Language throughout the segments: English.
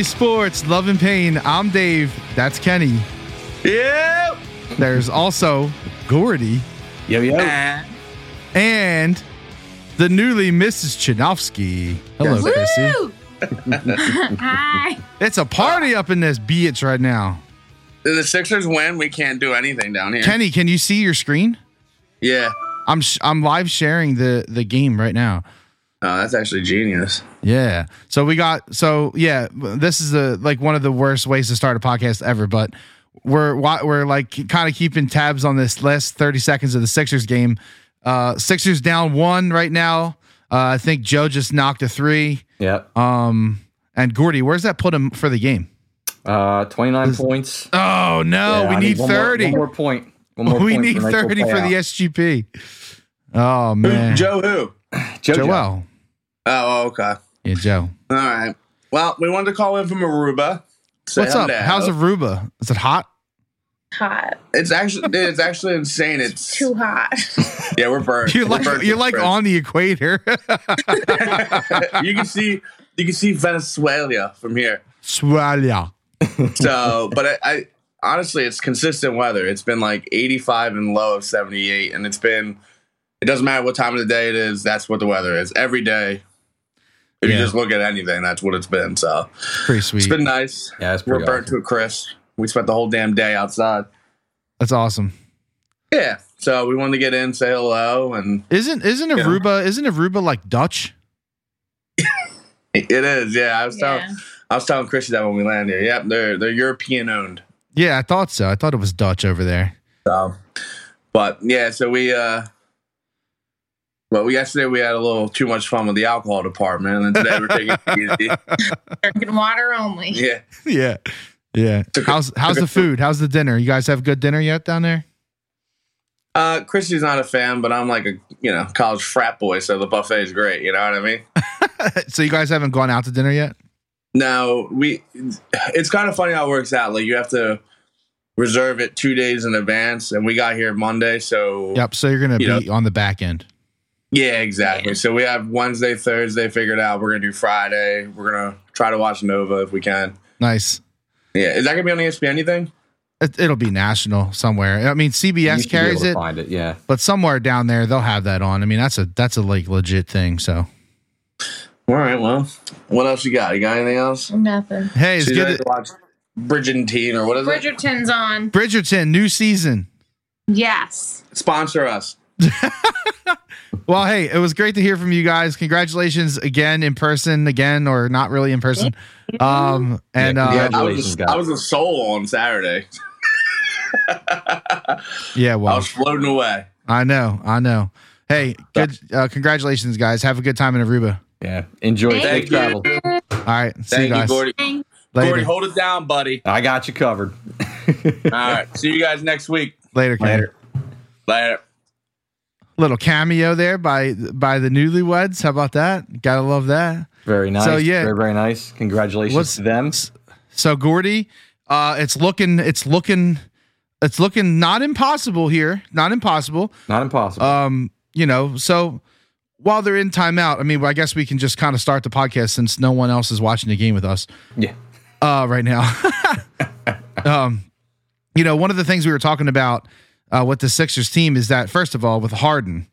Philly Sports, Love and Pain. I'm Dave. That's Kenny. Yeah. There's also Gordy Yo, yo. and the newly Mrs. Chinovsky. Hello, Chrissy. Hi. It's a party up in this beach right now. If the Sixers win, we can't do anything down here. Kenny, can you see your screen? yeah. I'm sh- I'm live sharing the the game right now. Oh, that's actually genius. Yeah. So we got so yeah. This is a like one of the worst ways to start a podcast ever, but we're we're like kind of keeping tabs on this last thirty seconds of the Sixers game. Uh, Sixers down one right now. Uh, I think Joe just knocked a three. Yep. Um, and Gordy, where's that put him for the game? Uh, 29 points. Oh no, Yeah, we I need one more- thirty. one more point. One more we point need for a nice little thirty for the. SGP. Oh man, Joe who? Jojo. Joel. Oh, oh, okay. Yeah, Joe. All right. Well, we wanted to call in from Aruba. Say What's up? hello. How's Aruba? Is it hot? Hot. It's actually dude, it's actually insane. It's Too hot. yeah, we're burnt. You're like burnt you're like crisp. on the equator. you can see you can see Venezuela from here. Swallow. So, but I, I honestly, it's consistent weather. It's been like 85 and low of 78, and it's been. It doesn't matter what time of the day it is. That's what the weather is every day. If Yeah. you just look at anything, that's what it's been. So Pretty sweet. it's been nice. Yeah, it's We're pretty burnt to a crisp. We spent the whole damn day outside. That's awesome. Yeah. So we wanted to get in, say hello, and Isn't isn't Aruba isn't Aruba like Dutch? it is. Yeah, I was telling Yeah. I was telling Chrissy that when we landed here. Yep, they're they're European owned. Yeah, I thought so. I thought it was Dutch over there. So, but yeah, so we uh, well, yesterday we had a little too much fun with the alcohol department, and then today we're taking it easy. Drinking water only. Yeah, yeah. Yeah. How's how's the food? How's the dinner? You guys have good dinner yet down there? uh, Chrissy's not a fan, but I'm like a you know college frat boy, so the buffet is great. You know what I mean? so you guys haven't gone out to dinner yet? No, we. It's kind of funny how it works out. Like you have to reserve it two days in advance, and we got here Monday, so Yep. So you're gonna You be on the back end. Yeah, exactly. So we have Wednesday, Thursday figured out. We're gonna do Friday. We're gonna try to watch Nova if we can. Nice. Yeah, is that gonna be on ESPN? Anything? It, it'll be national somewhere. I mean, CBS should be able carries it, Find it. Yeah. but somewhere down there they'll have that on. I mean, that's a that's a like legit thing. So All right. Well, what else you got? You got anything else? Nothing. hey, it's She's good. to watch Bridgerton or what is it? Bridgerton's on. Bridgerton new season. Yes. Sponsor us. Well, hey, it was great to hear from you guys. Congratulations again in person, again or not really in person. Um, and Yeah, uh, Yeah, I Congratulations, was a, guys. I was a soul on Saturday. yeah, well, I was floating away. I know, I know. Hey, good. Uh, congratulations, guys. Have a good time in Aruba. Yeah. Enjoy. Thank Safe travel. All right, see Thank you you, guys Gordy. Later. Gordy, hold it down, buddy. I got you covered. All right. See you guys next week. later, Kenny. Later. Later. Little cameo there by by the newlyweds. How about that? Gotta love that. Very nice. So, yeah. Very, very nice. Congratulations What's- to them. So Gordy, uh, it's looking, it's looking, it's looking not impossible here. Not impossible. Not impossible. Um, you know, so while they're in timeout, I mean, I guess we can just kind of start the podcast since no one else is watching the game with us yeah. uh, right now. um, you know, one of the things we were talking about uh, with the Sixers team is that first of all, with Harden,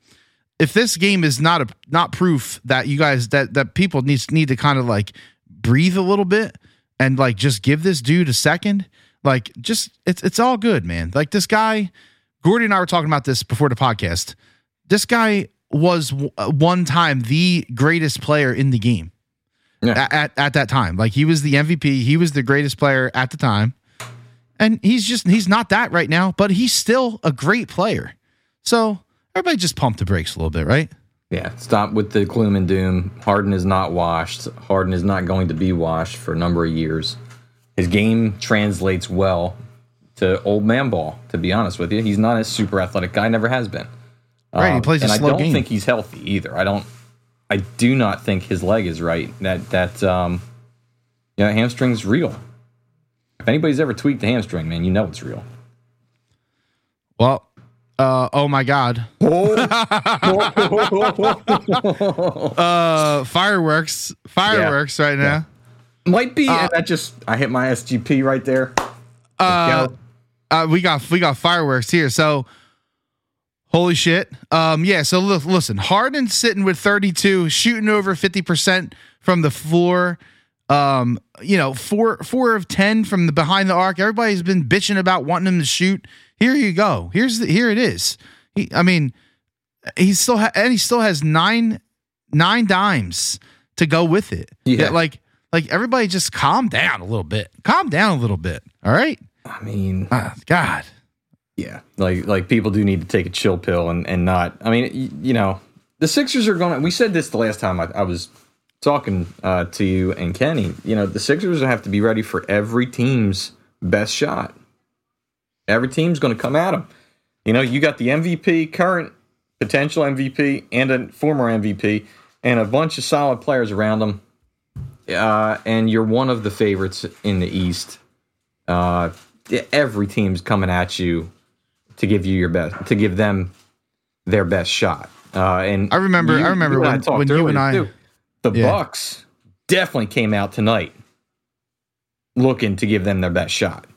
if this game is not a not proof that you guys that that people needs need to kind of like breathe a little bit and like just give this dude a second, like just it's it's all good, man. Like this guy, Gordy and I were talking about this before the podcast. This guy was w- uh, one time the greatest player in the game Yeah. at, at, at that time. Like he was the MVP. He was the greatest player at the time. And he's just he's not that right now, but he's still a great player. So everybody just pump the brakes a little bit, right? Yeah, stop with the gloom and doom. Harden is not washed. Harden is not going to be washed for a number of years. His game translates well to old man ball, to be honest with you. He's not a super athletic guy, never has been. Right, he plays a and slow I don't game. think he's healthy either. I don't I do not think his leg is right. That that um yeah, hamstring's real. If anybody's ever tweaked the hamstring, man, you know it's real. Well, uh, oh my God. Uh, fireworks, fireworks right now. Might be. Uh, that just I hit my SGP right there. Uh, uh, we got we got fireworks here. So, holy shit. Um, yeah. So look, listen, Harden sitting with 32, shooting over 50 percent from the floor. Um, you know, four four of ten from the behind the arc. Everybody's been bitching about wanting him to shoot. Here you go. Here's the here it is. He, I mean, he still ha- and he still has nine nine dimes to go with it. Yeah. like like everybody just calm down a little bit. Calm down a little bit. All right. I mean, Ah, God. yeah, like like people do need to take a chill pill and and not. I mean, y- you know, the Sixers are going. to We said this the last time I, I was talking uh, to you and Kenny. You know, the Sixers have to be ready for every team's best shot. Every team's going to come at them. You know, you got the MVP, current potential MVP, and a former MVP, and a bunch of solid players around them. Uh, and you're one of the favorites in the East. Uh, every team's coming at you to give you your best, to give them their best shot. Uh, and I remember- I remember when- talked when you and I- too. The Yeah. Bucks definitely came out tonight looking to give them their best shot.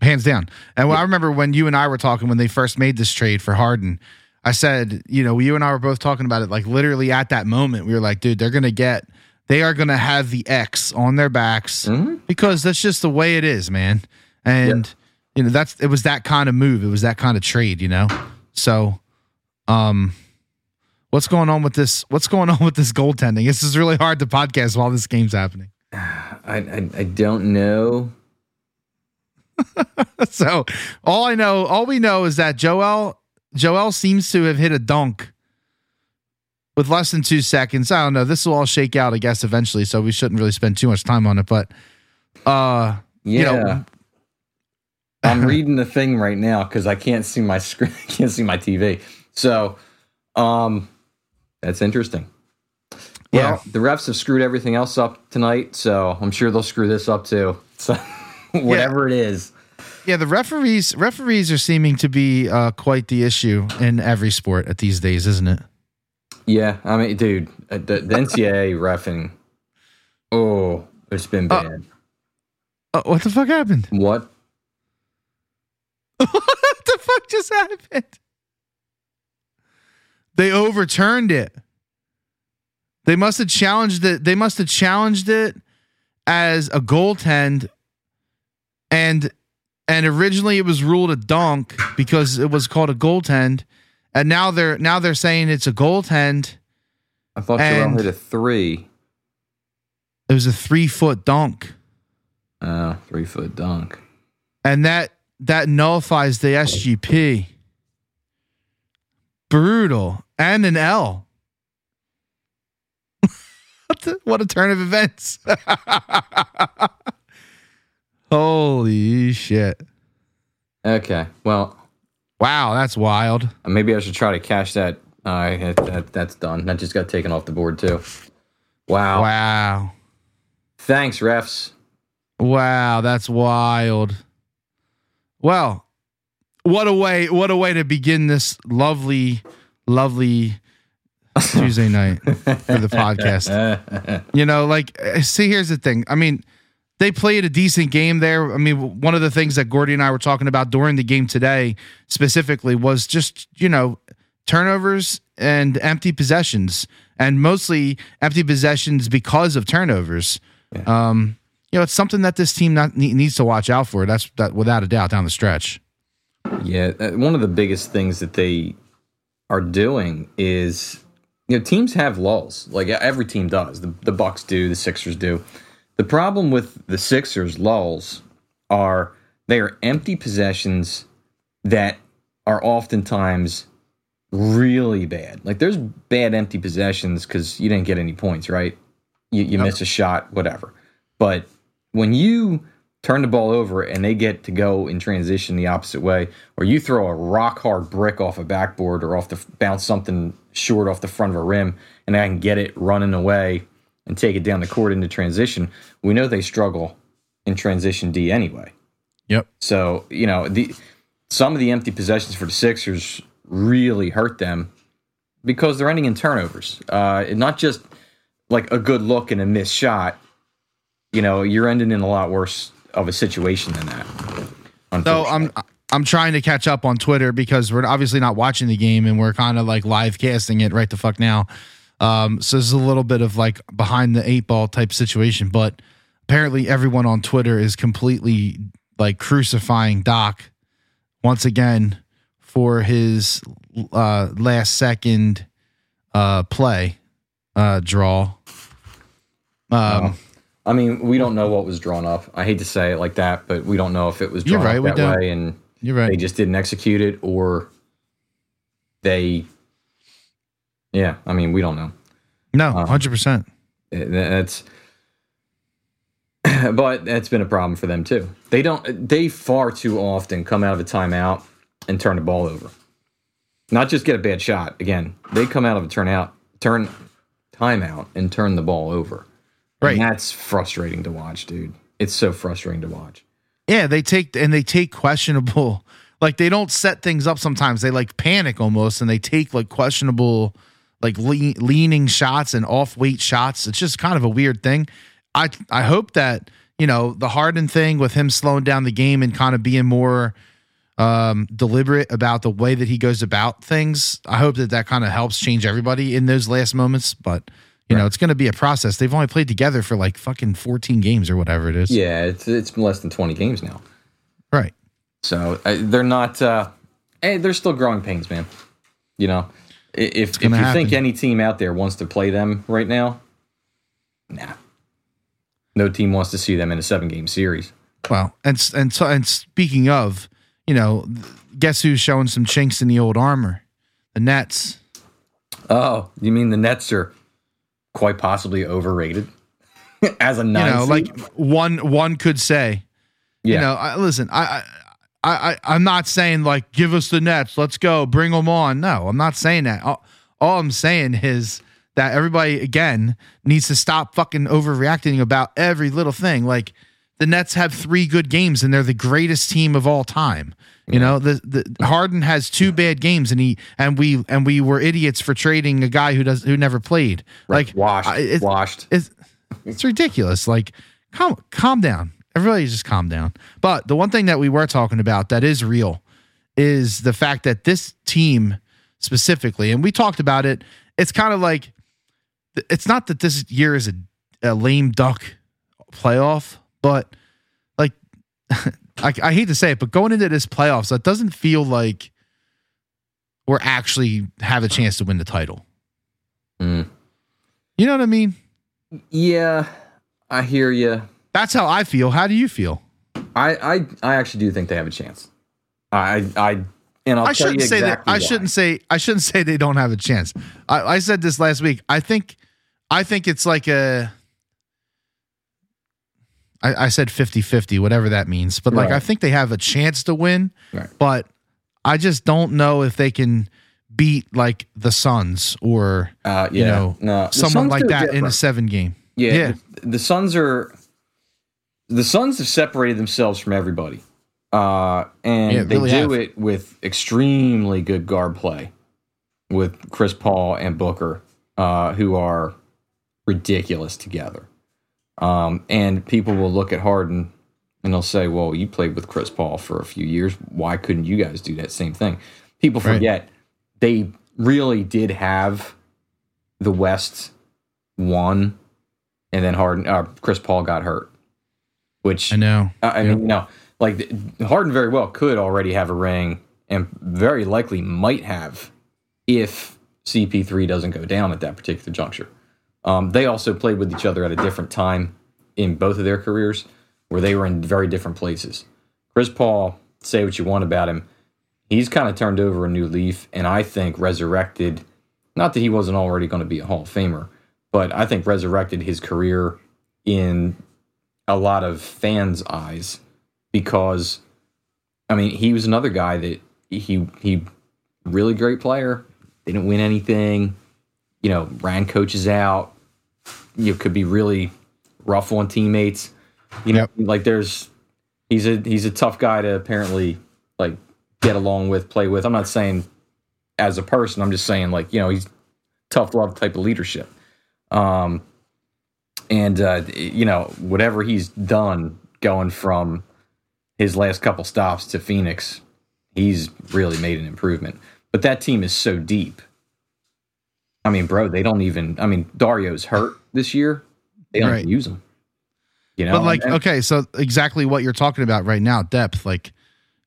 hands down. And well, I remember when you and I were talking when they first made this trade for Harden. I said, you know, you and I were both talking about it like literally at that moment. We were like, dude, they're going to get, they are going to have the X on their backs Mhm. because that's just the way it is, man. And, you know, that's, it was that kind of move. It was that kind of trade, you know? So, um, what's going on with this? What's going on with this goaltending? This is really hard to podcast while this game's happening. I, I, I don't know. so all I know, all we know is that Joel Joel seems to have hit a dunk with less than two seconds. I don't know. This will all shake out, I guess, eventually. So we shouldn't really spend too much time on it. But uh Yeah. you know, I'm reading the thing right now because I can't see my screen, I can't see my TV. So, um, that's interesting. Well, Yeah. the refs have screwed everything else up tonight, so I'm sure they'll screw this up too. So, whatever it is, yeah, the referees referees are seeming to be uh quite the issue in every sport at these days, isn't it? yeah. I mean, dude, uh, the, the NCAA refing, oh, it's been Uh, bad. Uh, what the fuck happened? what? what the fuck just happened? They overturned it. They must have challenged it. They must have challenged it as a goaltend, and and originally it was ruled a dunk because it was called a goaltend, and now they're now they're saying it's a goaltend. I thought And- hit a three. It was a three foot dunk, Oh, three foot dunk. and that that nullifies the SGP. Brutal and an L. what, the, what a turn of events! Holy shit! Okay, well, Wow, that's wild. maybe I should try to cash that. Uh, that, that that's done. That just got taken off the board too. Wow. Wow, Thanks, refs. wow, that's wild. Well, what a way! What a way to begin this lovely, lovely Tuesday night for the podcast. You know, like, uh, see, here's the thing. I mean, they played a decent game there. I mean, one of the things that Gordy and I were talking about during the game today specifically was just, you know, turnovers and empty possessions, and mostly empty possessions because of turnovers. Um, you know, it's something that this team not, needs to watch out for. That's that without a doubt down the stretch. Yeah, uh, one of the biggest things that they are doing is you know teams have lulls like every team does. The the Bucks do, the Sixers do. The problem with the Sixers lulls are they are empty possessions that are oftentimes really bad. Like there's bad empty possessions because you didn't get any points, right? You, you miss a shot, whatever. But when you turn the ball over and they get to go in transition the opposite way, or you throw a rock hard brick off a backboard or off the bounce something short off the front of a rim, and I can get it running away and take it down the court into transition, we know they struggle in transition D anyway. Yep. So you know the some of the empty possessions for the Sixers really hurt them because they're ending in turnovers. Uh, not just like a good look and a missed shot, you know, you're ending in a lot worse of a situation than that. So I'm I'm trying to catch up on Twitter because we're obviously not watching the game and we're kind of like live casting it right the fuck now. Um, so it's a little bit of like behind the eight ball type situation, but apparently everyone on Twitter is completely like crucifying Doc once again for his uh, last second uh, play uh, draw. Um, I mean, we don't know what was drawn up. I hate to say it like that, but we don't know if it was drawn right, up that don't. way and You're right. they just didn't execute it or they Yeah, I mean, we don't know. No, hundred percent. Uh, That's but that's been a problem for them too. They don't they far too often come out of a timeout and turn the ball over. Not just get a bad shot. Again, they come out of a turnout, turn timeout and turn the ball over. Right. And that's frustrating to watch, dude. It's so frustrating to watch. Yeah, they take and they take questionable. Like they don't set things up sometimes. They like panic almost, and they take like questionable, like le- leaning shots and off weight shots. It's just kind of a weird thing. I I hope that you know the Harden thing with him slowing down the game and kind of being more um deliberate about the way that he goes about things. I hope that that kind of helps change everybody in those last moments. But you know, it's going to be a process. They've only played together for like fucking fourteen games or whatever it is. Yeah, it's it's less than 20 games now. Right. So uh, they're not. Uh, hey, they're still growing pains, man. You know, if if you gonna think any team out there wants to play them right now, nah. No team wants to see them in a seven game series. Well, and and so and speaking of, you know, guess who's showing some chinks in the old armor? The Nets. Oh, you mean the Nets are quite possibly overrated as a nine? You know, like one one could say. yeah, You know, I, listen, I, I I I'm not saying like give us the Nets, let's go, bring them on. No, I'm not saying that. All, all I'm saying is that everybody again needs to stop fucking overreacting about every little thing. Like the Nets have three good games and they're the greatest team of all time. You know, the, the Harden has two bad games and he and we and we were idiots for trading a guy who does who never played. Like washed, I- it's, washed. it's it's ridiculous. Like, calm calm down. Everybody just calm down. But the one thing that we were talking about that is real is the fact that this team specifically, and we talked about it, it's kind of like it's not that this year is a, a lame duck playoff, but like I, I hate to say it, but going into this playoffs, that doesn't feel like we're actually have a chance to win the title. Mm. You know what I mean? Yeah, I hear you. That's how I feel. How do you feel? I, I I actually do think they have a chance. I I and I'll I tell shouldn't say that. I why. shouldn't say. I shouldn't say they don't have a chance. I, I said this last week. I think. I think it's like a. I, I said 50-50, whatever that means. But like Right. I think they have a chance to win. Right. But I just don't know if they can beat like the Suns or Uh, yeah, you know, no. Someone like that in a seven game. Yeah, Yeah. The, the Suns are the Suns have separated themselves from everybody, uh, and Yeah, they really do have. it with extremely good guard play with Chris Paul and Booker, uh, who are ridiculous together. Um, and people will look at Harden and they'll say, "Well, you played with Chris Paul for a few years. Why couldn't you guys do that same thing?" People Right. forget they really did have the West won, and then Harden, uh, Chris Paul got hurt. Which I know. I I mean, no, like Harden very well could already have a ring, and very likely might have if CP3 doesn't go down at that particular juncture. Um, they also played with each other at a different time in both of their careers, where they were in very different places. Chris Paul, say what you want about him, he's kind of turned over a new leaf, and I think resurrected. Not that he wasn't already going to be a Hall of Famer, but I think resurrected his career in a lot of fans' eyes because I mean he was another guy that he he really great player didn't win anything you know ran coaches out. You know, could be really rough on teammates. You know like there's he's a he's a tough guy to apparently like get along with play with. I'm not saying as a person I'm just saying like you know he's tough love type of leadership. Um And uh, you know, whatever he's done going from his last couple stops to Phoenix, he's really made an improvement. But that team is so deep. I mean, bro, they don't even. I mean, Dario's hurt this year. They don't Right. even use him. You know, But like, and- okay, so exactly what you're talking about right now, depth. Like,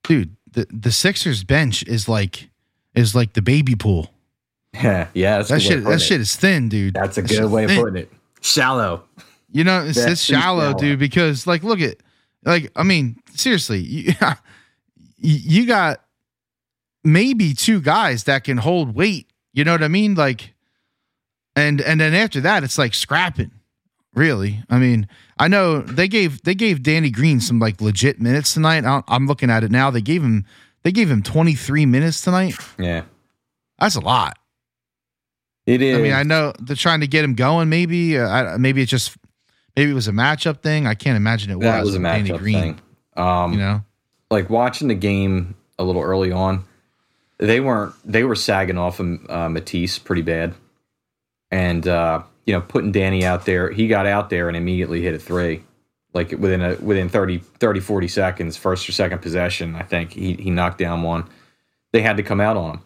dude, the the Sixers bench is like is like the baby pool. yeah, that's That a good way shit that putting shit it. is thin, dude. That's a That good way of putting it. Shallow. You know, it's, it's shallow, shallow. dude. Because like, look at like, I mean, seriously, you, you got maybe two guys that can hold weight. You know what I mean? Like, and and then after that, it's like scrapping. Really, I mean, I know they gave they gave Danny Green some like legit minutes tonight. I'm looking at it now. They gave him they gave him 23 minutes tonight. Yeah, That's a lot. it is. I mean, I know they're trying to get him going. Maybe, uh, maybe it's just maybe it was a matchup thing. I can't imagine it was. that was a with Danny matchup thing. Um, You know, like watching the game a little early on, they weren't they were sagging off of uh, Matisse pretty bad, and uh, you know putting Danny out there, he got out there and immediately hit a three, like within a within 30, 30 40 seconds, first or second possession, I think he he knocked down one. They had to come out on him,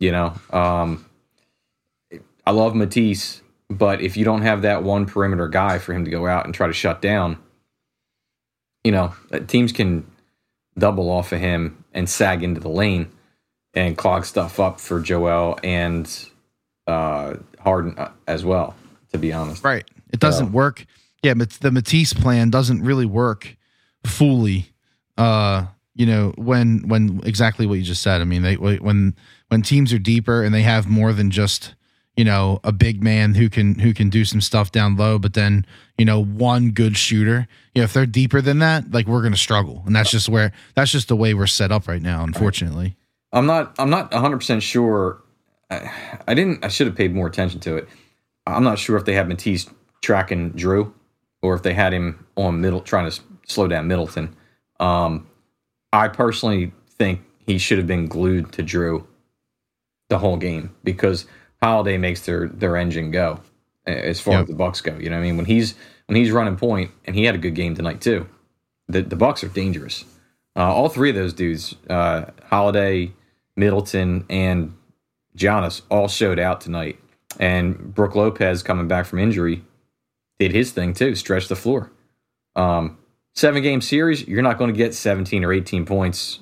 you know. Um, I love Matisse, but if you don't have that one perimeter guy for him to go out and try to shut down, you know, uh, teams can double off of him and sag into the lane and clog stuff up for Joel and uh, Harden uh, as well. To be honest, right? It doesn't work. Yeah, but the Matisse plan doesn't really work fully. Uh, you know, when when exactly what you just said. I mean, they when when teams are deeper and they have more than just you know a big man who can who can do some stuff down low, but then you know one good shooter. You know, if they're deeper than that, like we're gonna struggle, and that's just where that's just the way we're set up right now. Unfortunately, I'm not. I'm not 100 percent sure. I, I didn't. I should have paid more attention to it. I'm not sure if they had Matisse tracking Jrue or if they had him on middle trying to s- slow down Middleton. Um, I personally think he should have been glued to Jrue the whole game because Holiday makes their their engine go as far Yep. as the Bucks go. You know what I mean? When he's when he's running point, and he had a good game tonight too. The the Bucks are dangerous. Uh, all three of those dudes, uh, Holiday, Middleton, and Giannis, all showed out tonight. And Brooke Lopez, coming back from injury, did his thing too, stretched the floor. Um, seven game series, you're not going to get 17 or 18 points,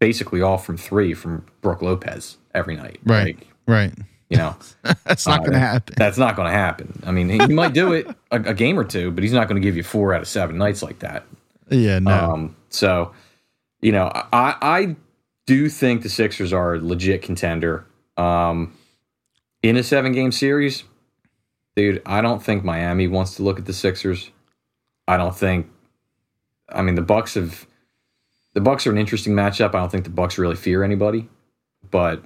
basically all from three from Brooke Lopez every night. Right. Like, right? you know, That's not Uh, gonna happen. that's not going to happen. I mean, he might do it a, a game or two, but he's not going to give you four out of seven nights like that. Yeah, no. Um, so, you know, I, I do think the Sixers are a legit contender. Um, in a seven game series, dude, I don't think Miami wants to look at the Sixers. I don't think. I mean, the Bucks have. The Bucks are an interesting matchup. I don't think the Bucks really fear anybody, but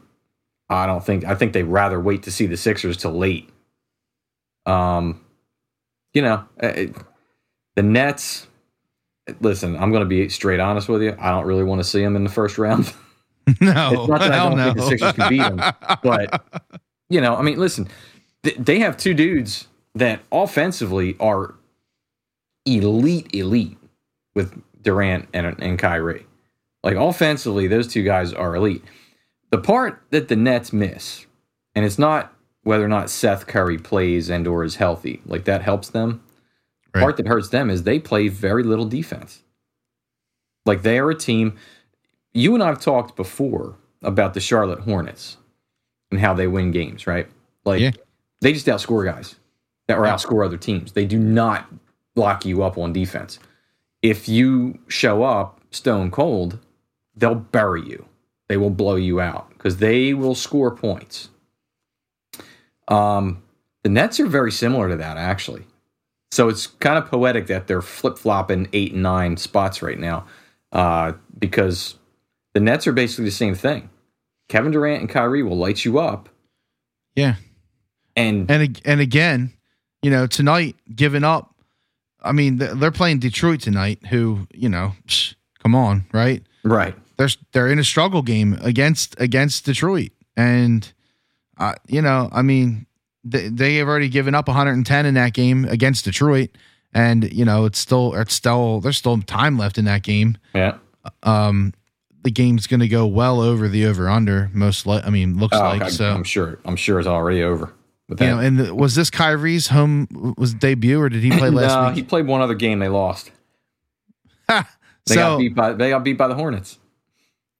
I don't think. I think they'd rather wait to see the Sixers till late. Um, you know, it, the Nets listen, I'm going to be straight honest with you. I don't really want to see them in the first round. no, it's not that I don't no. think the Sixers can beat them, but you know, I mean, listen, th- they have two dudes that offensively are elite, elite with Durant and, and Kyrie. Like offensively, those two guys are elite. The part that the Nets miss, and it's not whether or not Seth Curry plays and or is healthy, like that helps them Right. part that hurts them is they play very little defense. Like they are a team. You and I have talked before about the Charlotte Hornets and how they win games, right? Like Yeah. they just outscore guys that or outscore other teams. They do not lock you up on defense. If you show up stone cold, they'll bury you. They will blow you out because they will score points. Um, the Nets are very similar to that, actually. So it's kind of poetic that they're flip flopping eight and nine spots right now, uh, because the Nets are basically the same thing. Kevin Durant and Kyrie will light you up, yeah, and and and again, you know, tonight giving up. I mean, they're playing Detroit tonight. Who you know, psh, come on, right? right, They're they're in a struggle game against against Detroit, and uh, you know, I mean, they, they have already given up 110 in that game against Detroit, and you know it's still it's still there's still time left in that game. Yeah. Um, the game's going to go well over the over under most. Li- I mean, looks Oh, like I, so. I'm sure. I'm sure it's already over. With You know, and the, was this Kyrie's home was debut or did he play last no, week? he played one other game. They lost. They so got beat by they got beat by the Hornets.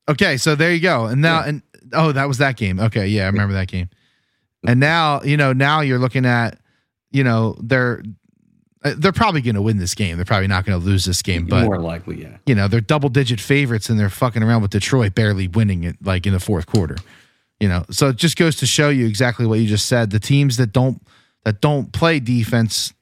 okay, so there you go. And now Yeah. and oh, that was that game. Okay, yeah, I remember that game. And now you know now you're looking at you know they're they're probably going to win this game. They're probably not going to lose this game, but More likely, yeah. you know they're double digit favorites and they're fucking around with Detroit barely winning it like in the fourth quarter. You know, so it just goes to show you exactly what you just said. The teams that don't that don't play defense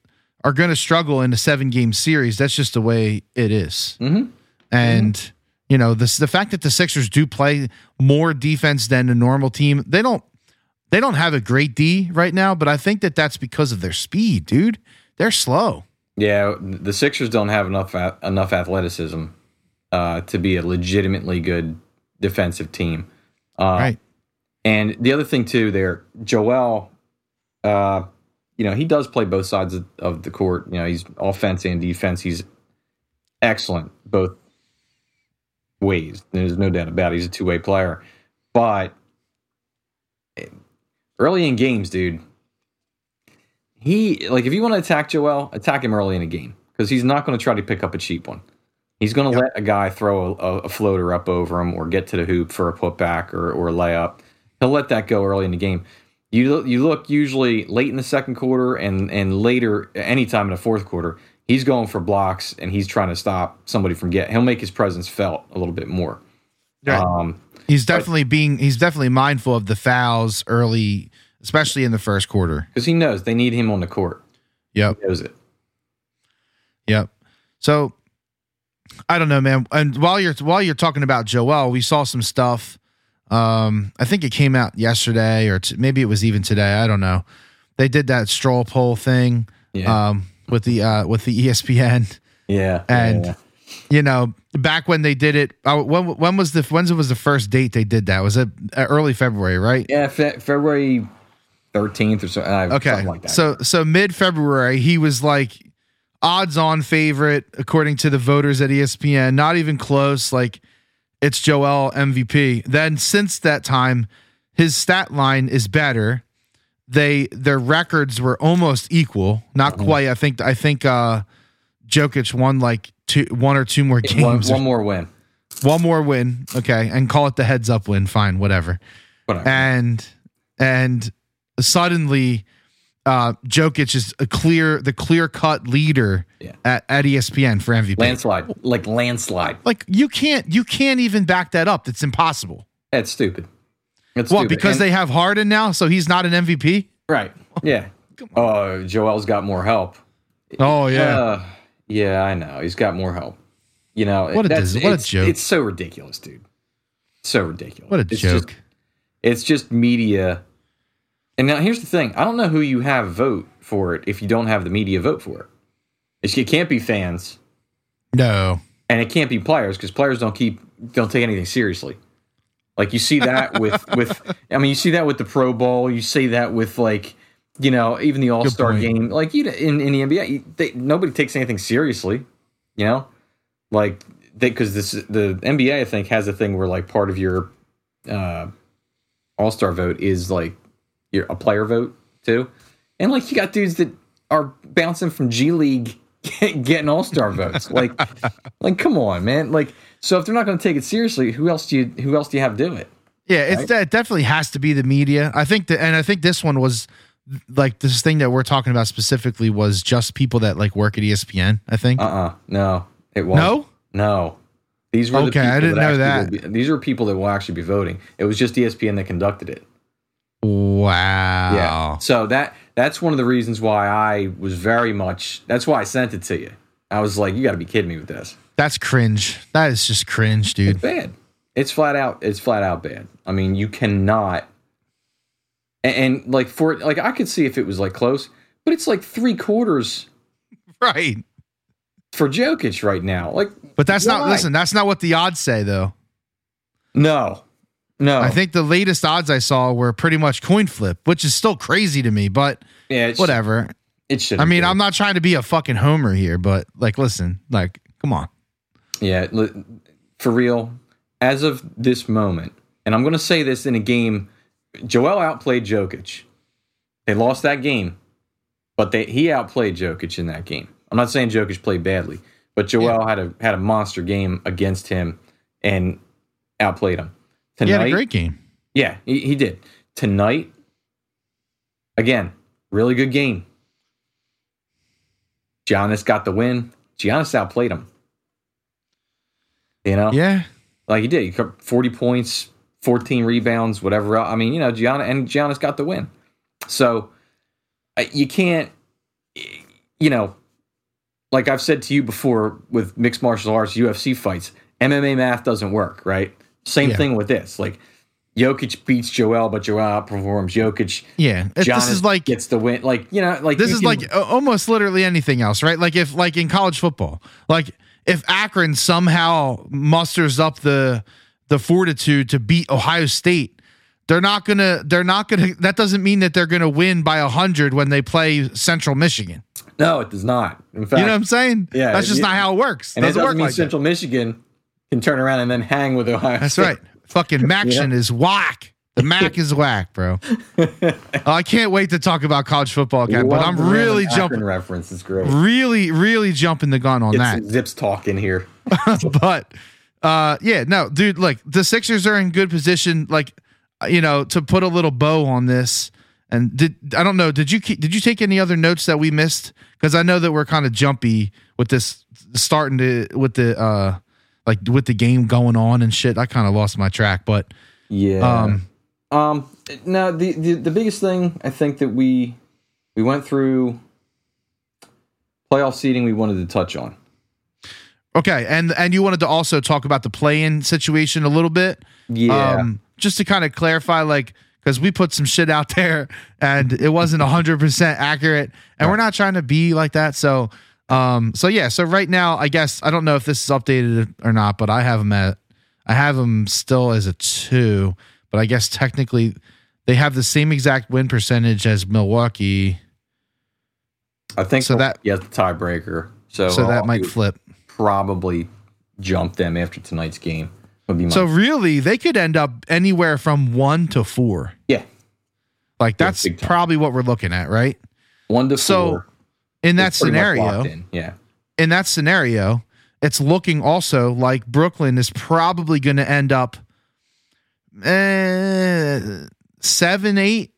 are going to struggle in a seven game series. That's just the way it is. Mhm. And you know, this the fact that the Sixers do play more defense than a normal team. They don't they don't have a great D right now, but I think that that's because of their speed, dude. They're slow. Yeah, the Sixers don't have enough enough athleticism uh, to be a legitimately good defensive team. Uh, right. And the other thing too, there, Joel, uh, you know, he does play both sides of, of the court. You know, he's offense and defense. He's excellent both ways. There's no doubt about it. He's a two way player. But early in games, dude, he like if you want to attack Joel, attack him early in a game because he's not going to try to pick up a cheap one. He's going to let a guy throw a, a floater up over him or get to the hoop for a putback or, or a layup. He'll let that go early in the game. You look, you look usually late in the second quarter and and later anytime in the fourth quarter. He's going for blocks and he's trying to stop somebody from getting. He'll make his presence felt a little bit more. Right. Um, He's definitely being he's definitely mindful of the fouls early, especially in the first quarter. because he knows they need him on the court. Yep. He knows it. Yep. So I don't know, man. And while you're while you're talking about Joel, we saw some stuff. Um, I think it came out yesterday, or t- maybe it was even today. I don't know. They did that stroll poll thing Yeah. um, with the uh, with the ESPN. yeah. and- yeah. You know, back when they did it, uh, when when was the when was the first date they did that? Was it uh, early February, right? Yeah, fe- February thirteenth or so. Uh, Okay. something like that. So so mid February, he was like odds on favorite according to the voters at ESPN. Not even close. Like it's Joel MVP. Then since that time, his stat line is better. They their records were almost equal. Not Mm-hmm. quite. I think I think uh Jokic won like two one or two more games. one more win. One more win. Okay. And call it the heads up win. Fine, whatever Whatever. and and suddenly uh Jokic is a clear the clear cut leader Yeah. at, at ESPN for MVP. landslide, like landslide. like you can't you can't even back that up. That's impossible. That's stupid. That's What? stupid. Because And- they have Harden now, so he's not an MVP? right. Yeah. Oh, Joel's got more help. Oh yeah. Uh, yeah, I know. He's got more help. You know, What a that's- dis- what a it's- joke. It's so ridiculous, dude. So ridiculous. what a It's joke. Just, it's just media. And now here's the thing: I don't know who you have vote for it if you don't have the media vote for it. It can't be fans, no. and it can't be players because players don't keep don't take anything seriously. Like you see that with with I mean you see that with the Pro Bowl, you see that with like you know even the All Star game. Like you in in the NBA, you, they, nobody takes anything seriously. You know, like because this the NBA I think has a thing where like part of your uh, All Star vote is like a player vote too, and like you got dudes that are bouncing from G League getting All Star votes. Like, like come on, man. Like, so if they're not going to take it seriously, who else do you who else do you have do it? Yeah, it's it definitely has to be the media. I think that and I think this one was like this thing that we're talking about specifically was just people that like work at ESPN, I think. Uh uh no, it won't. no? no. These were the Okay, I people didn't know actually will be- these are people that will actually be voting. It was just ESPN that conducted it. Wow. Yeah. So that that's one of the reasons why I was very much. That's why I sent it to you. I was like, you got to be kidding me with this. That's cringe. That is just cringe, dude. It's bad. It's flat out. It's flat out bad. I mean, you cannot. And, and like for like, I could see if it was like close, but it's like three quarters Right. for Jokic right now. Like, But that's not listen, that's not what the odds say though. no, No, I think the latest odds I saw were pretty much coin flip, which is still crazy to me, but yeah, whatever. It should. I mean, I'm not trying to be a fucking homer here, but like, listen, like, come on. Yeah, for real. As of this moment, and I'm going to say this in a game, Joel outplayed Jokic. They lost that game, but they he outplayed Jokic in that game. I'm not saying Jokic played badly, but Joel had a had a monster game against him and outplayed him. He Tonight, had a great game. yeah, he, he did. Tonight, again, really good game. Giannis got the win. Giannis outplayed him. You know, Yeah. like he did. He got 40 points, 14 rebounds, whatever. else. I mean, you know, Giannis and Giannis got the win. So you can't, you know, like I've said to you before with mixed martial arts, UFC fights, MMA math doesn't work, right? Same Yeah. thing with this. Like Jokic beats Joel, but Joel outperforms Jokic. Yeah. Giannis this is like, gets the win. Like you know, like this is can- like almost literally anything else, right? Like if, like in college football, like if Akron somehow musters up the, the fortitude to beat Ohio State, they're not gonna, they're not gonna, that doesn't mean that they're gonna win by a hundred when they play Central Michigan. no, it does not. In fact, You know what I'm saying? Yeah, That's just it- not how it works. and it doesn't doesn't work mean like that. Central Michigan can turn around and then hang with Ohio. That's State. right. Fucking Maction is whack. The Mac is whack, bro. Oh, I can't wait to talk about college football again, but I'm really jumping, reference. It's great. really, really jumping the gun on that. zips talk in here. but uh, yeah, no, dude, like the Sixers are in good position, like you know, to put a little bow on this. And did I don't know? Did you did you take any other notes that we missed? Because I know that we're kind of jumpy with this starting to with the uh like with the game going on and shit. I kind of lost my track, but Yeah. um, Um. No. The, the the biggest thing I think that we we went through playoff seeding. We wanted to touch on. Okay, and and you wanted to also talk about the play-in situation a little bit, Yeah. um, just to kind of clarify, like because we put some shit out there and it wasn't hundred percent accurate, and we're not trying to be like that. So, um, so yeah, so right now, I guess I don't know if this is updated or not, but I have them at I have them still as a two, but I guess technically they have the same exact win percentage as Milwaukee, I think so that- yeah, the tiebreaker. So so that I'll might flip. probably jump them after tonight's game. Would be my So really, they could end up anywhere from one to four. yeah Like that's time. probably what we're looking at, right? one to So, four. In that scenario, in. Yeah. in that scenario, it's looking also like Brooklyn is probably going to end up eh, seven, eight.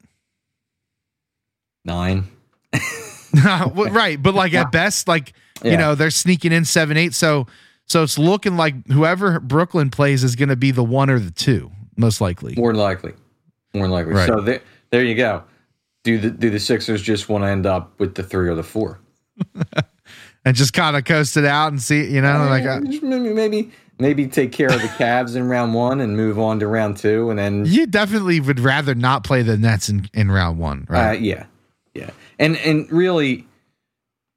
Nine. Right, but like at best, like you know, they're sneaking in seven, eight. So, so it's looking like whoever Brooklyn plays is going to be the one or the two, most likely. More likely. More likely. Right. So there, there you go. Do the do the Sixers just want to end up with the three or the four? And just kind of coast it out and see, you know, like uh, Just maybe maybe maybe take care of the Cavs in round one and move on to round two, and then you definitely would rather not play the Nets in, in round one, uh, right? yeah, yeah. And and really,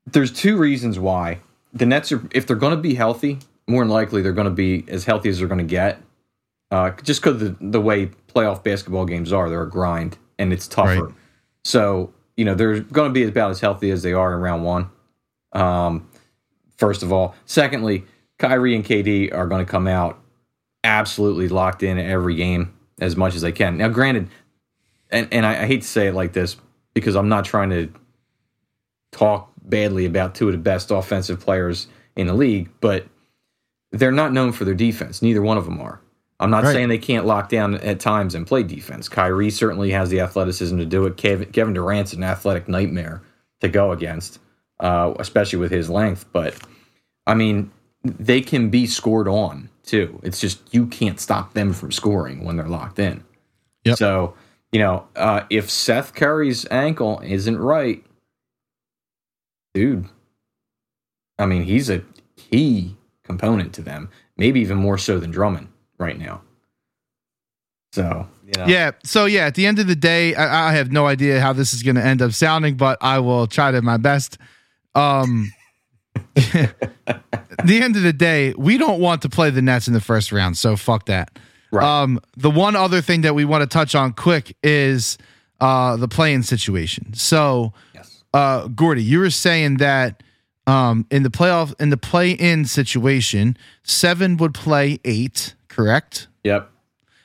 there's two reasons why the Nets are if they're going to be healthy, more than likely they're going to be as healthy as they're going to get. Uh, just because the the way playoff basketball games are, they're a grind and it's tougher. Right. So you know they're going to be about as healthy as they are in round one. Um, first of all, secondly, Kyrie and KD are going to come out absolutely locked in every game as much as they can. Now, granted, and and I, I hate to say it like this because I'm not trying to talk badly about two of the best offensive players in the league, but they're not known for their defense. Neither one of them are. I'm not Right. saying they can't lock down at times and play defense. Kyrie certainly has the athleticism to do it. Kevin, Kevin Durant's an athletic nightmare to go against, uh, especially with his length. But I mean, they can be scored on too. It's just you can't stop them from scoring when they're locked in. Yep. So you know, uh, if Seth Curry's ankle isn't right, dude, I mean, he's a key component to them. Maybe even more so than Drummond right now. So you know, Yeah. So yeah, at the end of the day, I, I have no idea how this is going to end up sounding, but I will try to my best. Um, the end of the day, we don't want to play the Nets in the first round, so fuck that. Right. Um, the one other thing that we want to touch on quick is uh, the play-in situation. So, yes. uh, Gordy, you were saying that um, in the playoff in the play-in situation, seven would play eight, correct? Yep.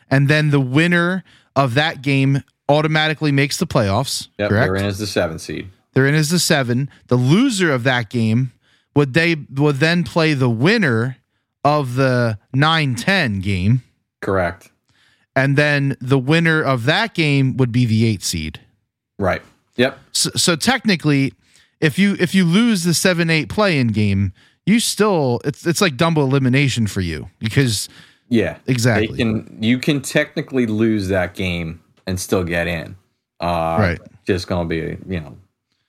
And then the winner of that game automatically makes the playoffs. Yep. correct? They're in as the seven seed. They're in as the seven. The loser of that game would they would then play the winner of the 9-10 game, Correct. and then the winner of that game would be the eight seed. Right. Yep. So, so technically, if you if you lose the seven eight play in game, you still it's it's like double elimination for you because Yeah. Exactly. They can you can technically lose that game and still get in. Uh Right. Just gonna be you know,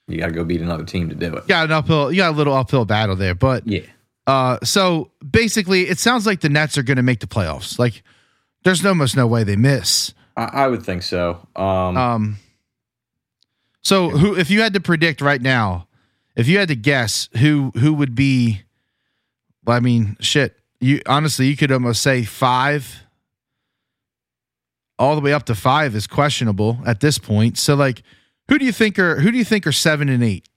you gotta go beat another team to do it. got an uphill you got a little uphill battle there. But Yeah. uh, so basically, it sounds like the Nets are going to make the playoffs. Like there's almost no way they miss. I, I would think so. Um, Um, so who, if you had to predict right now, if you had to guess who who would be, I mean, shit. You honestly, you could almost say five, all the way up to five is questionable at this point. So, like, who do you think are who do you think are seven and eight?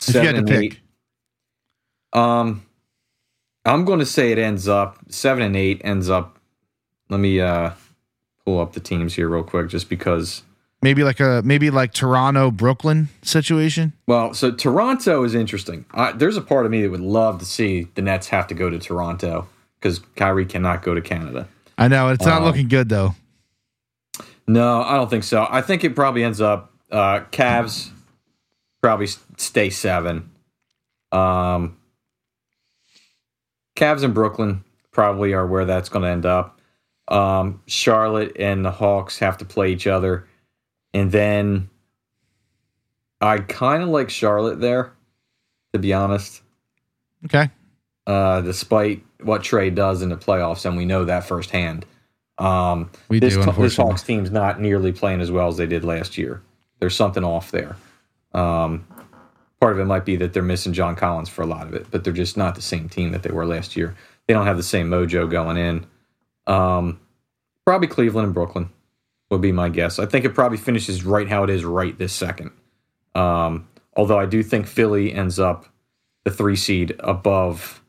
If you seven had to and pick, eight. Um, I'm going to say it ends up seven and eight ends up. Let me uh pull up the teams here real quick, just because. Maybe like a maybe like Toronto Brooklyn situation. Well, so Toronto is interesting. I, there's a part of me that would love to see the Nets have to go to Toronto because Kyrie cannot go to Canada. I know it's not Um, looking good though. No, I don't think so. I think it probably ends up uh, Cavs probably stay seven. Um, Cavs and Brooklyn probably are where that's going to end up. Um, Charlotte and the Hawks have to play each other, and then I kind of like Charlotte there, to be honest. Okay, Uh, despite what Trae does in the playoffs, and we know that firsthand. Um, we this, do. this Hawks team's not nearly playing as well as they did last year. There's something off there. Um, part of it might be that they're missing John Collins for a lot of it, but they're just not the same team that they were last year. They don't have the same mojo going in. Um, probably Cleveland and Brooklyn would be my guess. I think it probably finishes right how it is right this second. Um, although I do think Philly ends up the three seed above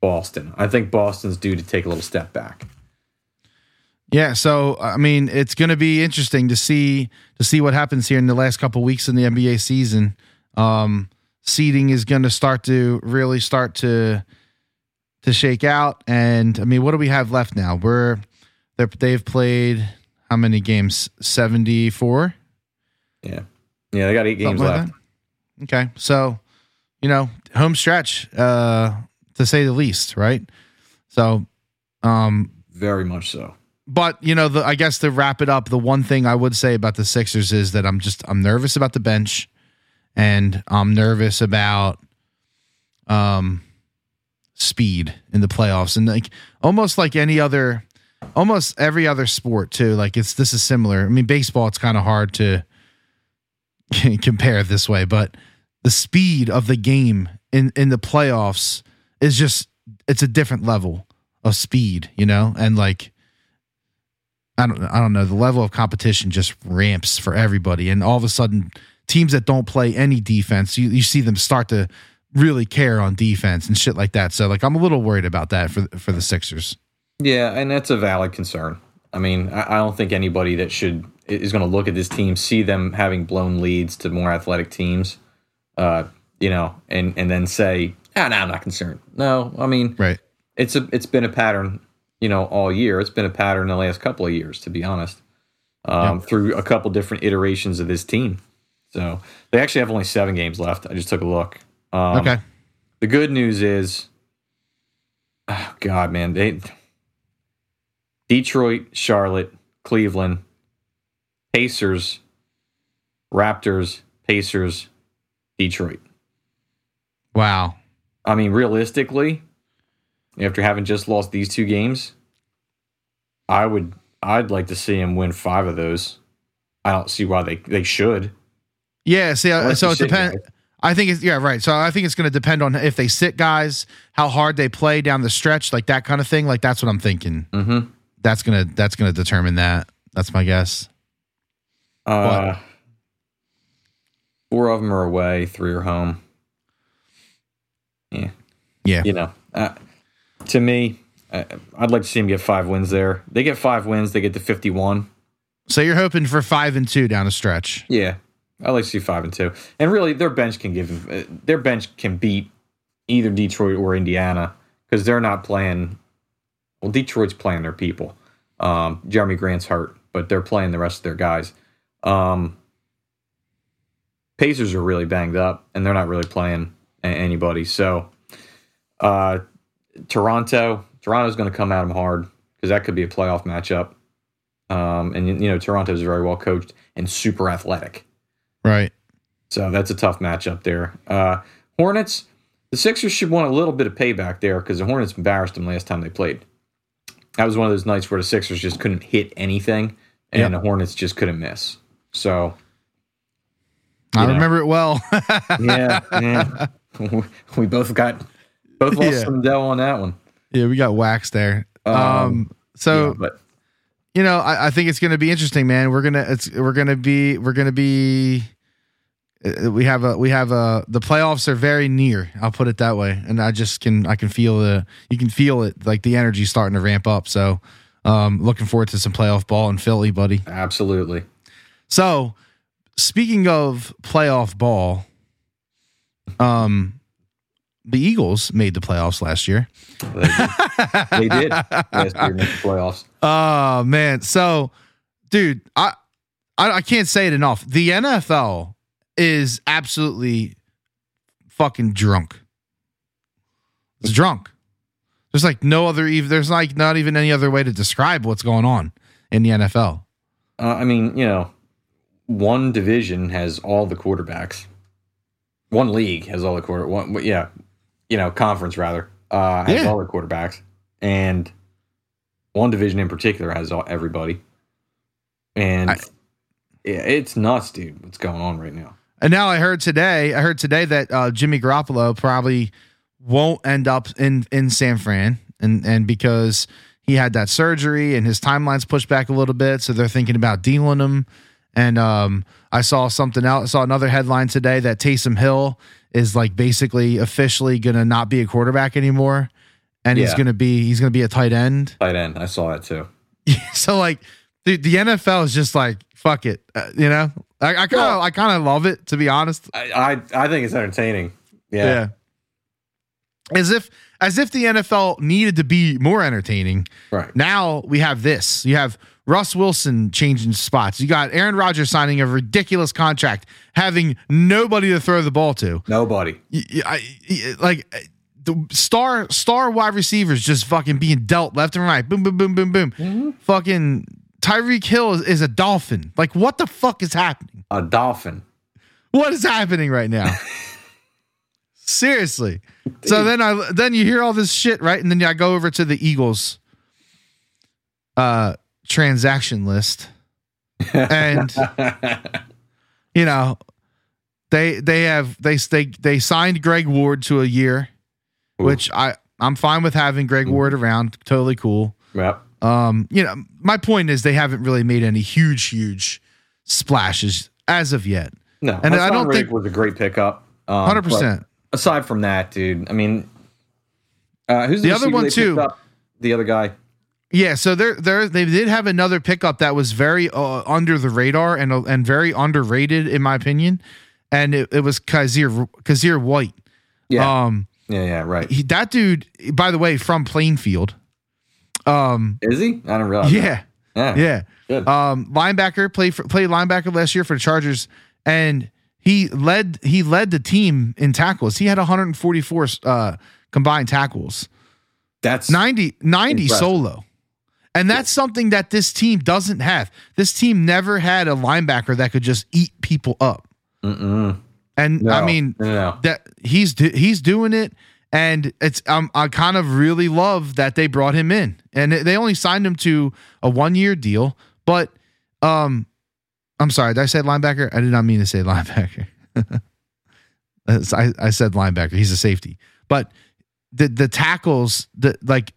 Boston. I think Boston's due to take a little step back. Yeah, so I mean, it's going to be interesting to see to see what happens here in the last couple weeks in the NBA season. Um, seeding is going to start to really start to to shake out, and I mean, what do we have left now? We're they're, they've played how many games? Seventy four. Yeah. Yeah, they got eight games left. Okay, so you know, home stretch, uh, to say the least, right? So, um, Very much so. but you know, the, I guess to wrap it up, the one thing I would say about the Sixers is that I'm just I'm nervous about the bench, and I'm nervous about um speed in the playoffs, and like almost like any other, almost every other sport too. Like it's this is similar. I mean, baseball it's kind of hard to compare it this way, but the speed of the game in in the playoffs is just it's a different level of speed, you know, and like. I don't I don't know. The level of competition just ramps for everybody, and all of a sudden, teams that don't play any defense, you, you see them start to really care on defense and shit like that. So, like, I'm a little worried about that for for the Sixers. Yeah, and that's a valid concern. I mean, I, I don't think anybody that should is going to look at this team, see them having blown leads to more athletic teams, uh, you know, and and then say, ah, no, I'm not concerned. No, I mean, Right. it's a it's been a pattern, you know, all year. It's been a pattern the last couple of years, to be honest, um, through a couple different iterations of this team. So they actually have only seven games left. I just took a look. Um, Okay. The good news is, oh God, man, they Detroit, Charlotte, Cleveland, Pacers, Raptors, Pacers, Detroit. Wow. I mean, realistically, after having just lost these two games, I would I'd like to see him win five of those. I don't see why they they should. Yeah. See, so it depends. I think it's yeah right. So I think it's going to depend on if they sit guys, how hard they play down the stretch, like that kind of thing. Like that's what I'm thinking. Mm-hmm. That's gonna that's gonna determine that. That's my guess. Uh, four of them are away, three are home. Yeah, Yeah. you know, uh, to me, uh, I'd like to see them get five wins there. They get five wins, they get to fifty-one. So you're hoping for five and two down the stretch. Yeah, I like to see five and two. And really, their bench can give them. Uh, their bench can beat either Detroit or Indiana because they're not playing. Well, Detroit's playing their people. Um, Jerami Grant's hurt, but they're playing the rest of their guys. Um, Pacers are really banged up, and they're not really playing anybody. So, uh, Toronto, Toronto's going to come at them hard because that could be a playoff matchup. Um, and you know, Toronto's very well coached and super athletic. Right. So that's a tough matchup there. Uh, Hornets, the Sixers should want a little bit of payback there because the Hornets embarrassed them last time they played. That was one of those nights where the Sixers just couldn't hit anything and Yep. the Hornets just couldn't miss. So I know. remember it well. yeah, yeah. we both got both lost Yeah. some dough on that one. yeah, we got waxed there. Um, Um, so Yeah, but you know, I, I think it's going to be interesting, man. We're gonna it's we're gonna be we're gonna be we have a we have a the playoffs are very near. I'll put it that way, and I just can I can feel the you can feel it like the energy starting to ramp up. So, um, looking forward to some playoff ball in Philly, buddy. absolutely. So, speaking of playoff ball, um, the Eagles made the playoffs last year. They did, they did last year in the playoffs. Oh man, so dude, I, I I can't say it enough. The NFL is absolutely fucking drunk. It's drunk. There's like no other even. There's like not even any other way to describe what's going on in the NFL. Uh, I mean, you know, one division has all the quarterbacks. One league has all the quarter. One, yeah, you know, conference rather uh, has Yeah. all the quarterbacks, and one division in particular has all, everybody. And I- yeah, it's nuts, dude. What's going on right now? And now I heard today, I heard today that uh, Jimmy Garoppolo probably won't end up in in San Fran, and and because he had that surgery and his timeline's pushed back a little bit, so they're thinking about dealing him. And um, I saw something else. I saw another headline today that Taysom Hill is like basically officially gonna not be a quarterback anymore, and he's gonna be he's gonna be a tight end. Tight end. I saw that too. so like the, the NFL is just like fuck it, uh, you know. I kind of I kind of love it to be honest. I, I I think it's entertaining. Yeah. Yeah. As if as if the NFL needed to be more entertaining. Right. Now we have this. You have Russ Wilson changing spots. You got Aaron Rodgers signing a ridiculous contract, having nobody to throw the ball to. Nobody. I- y- like uh, the star star wide receivers just fucking being dealt left and right. Boom, boom, boom, boom, boom. Fucking Tyreek Hill is, is a dolphin. Like what the fuck is happening? A dolphin. What is happening right now? Seriously. So then I then you hear all this shit, right? And then I go over to the Eagles uh transaction list. And you know, they they have they they they signed Greg Ward to a year, which I I'm fine with having Greg Ward around. Totally cool. Yep. Um, you know, my point is they haven't really made any huge, huge splashes as of yet. No, And I don't think- was a great pickup. Um, Hundred but percent. Aside from that, dude, I mean, uh, who's The the, other one, too. The other guy. Yeah, so they're they they did have another pickup that was very uh, under the radar and uh, and very underrated in my opinion, and it, it was Kyzir Kyzir White. Yeah, Um, yeah, yeah. Right. he, that dude, by the way, from Plainfield. Um, Is he? I don't realize. yeah, that. yeah. Good. Um, linebacker played for, played linebacker last year for the Chargers, and he led he led the team in tackles. He had 144 uh, combined tackles. That's 90, 90 Impressive. solo. And that's something that this team doesn't have. This team never had a linebacker that could just eat people up. Mm-mm. And No, I mean no, that he's do, he's doing it and it's um, I kind of really love that they brought him in. And they only signed him to a 1-year deal, but um I'm sorry, did I say linebacker? I did not mean to say linebacker. I, I said linebacker. He's a safety, but the the tackles, the like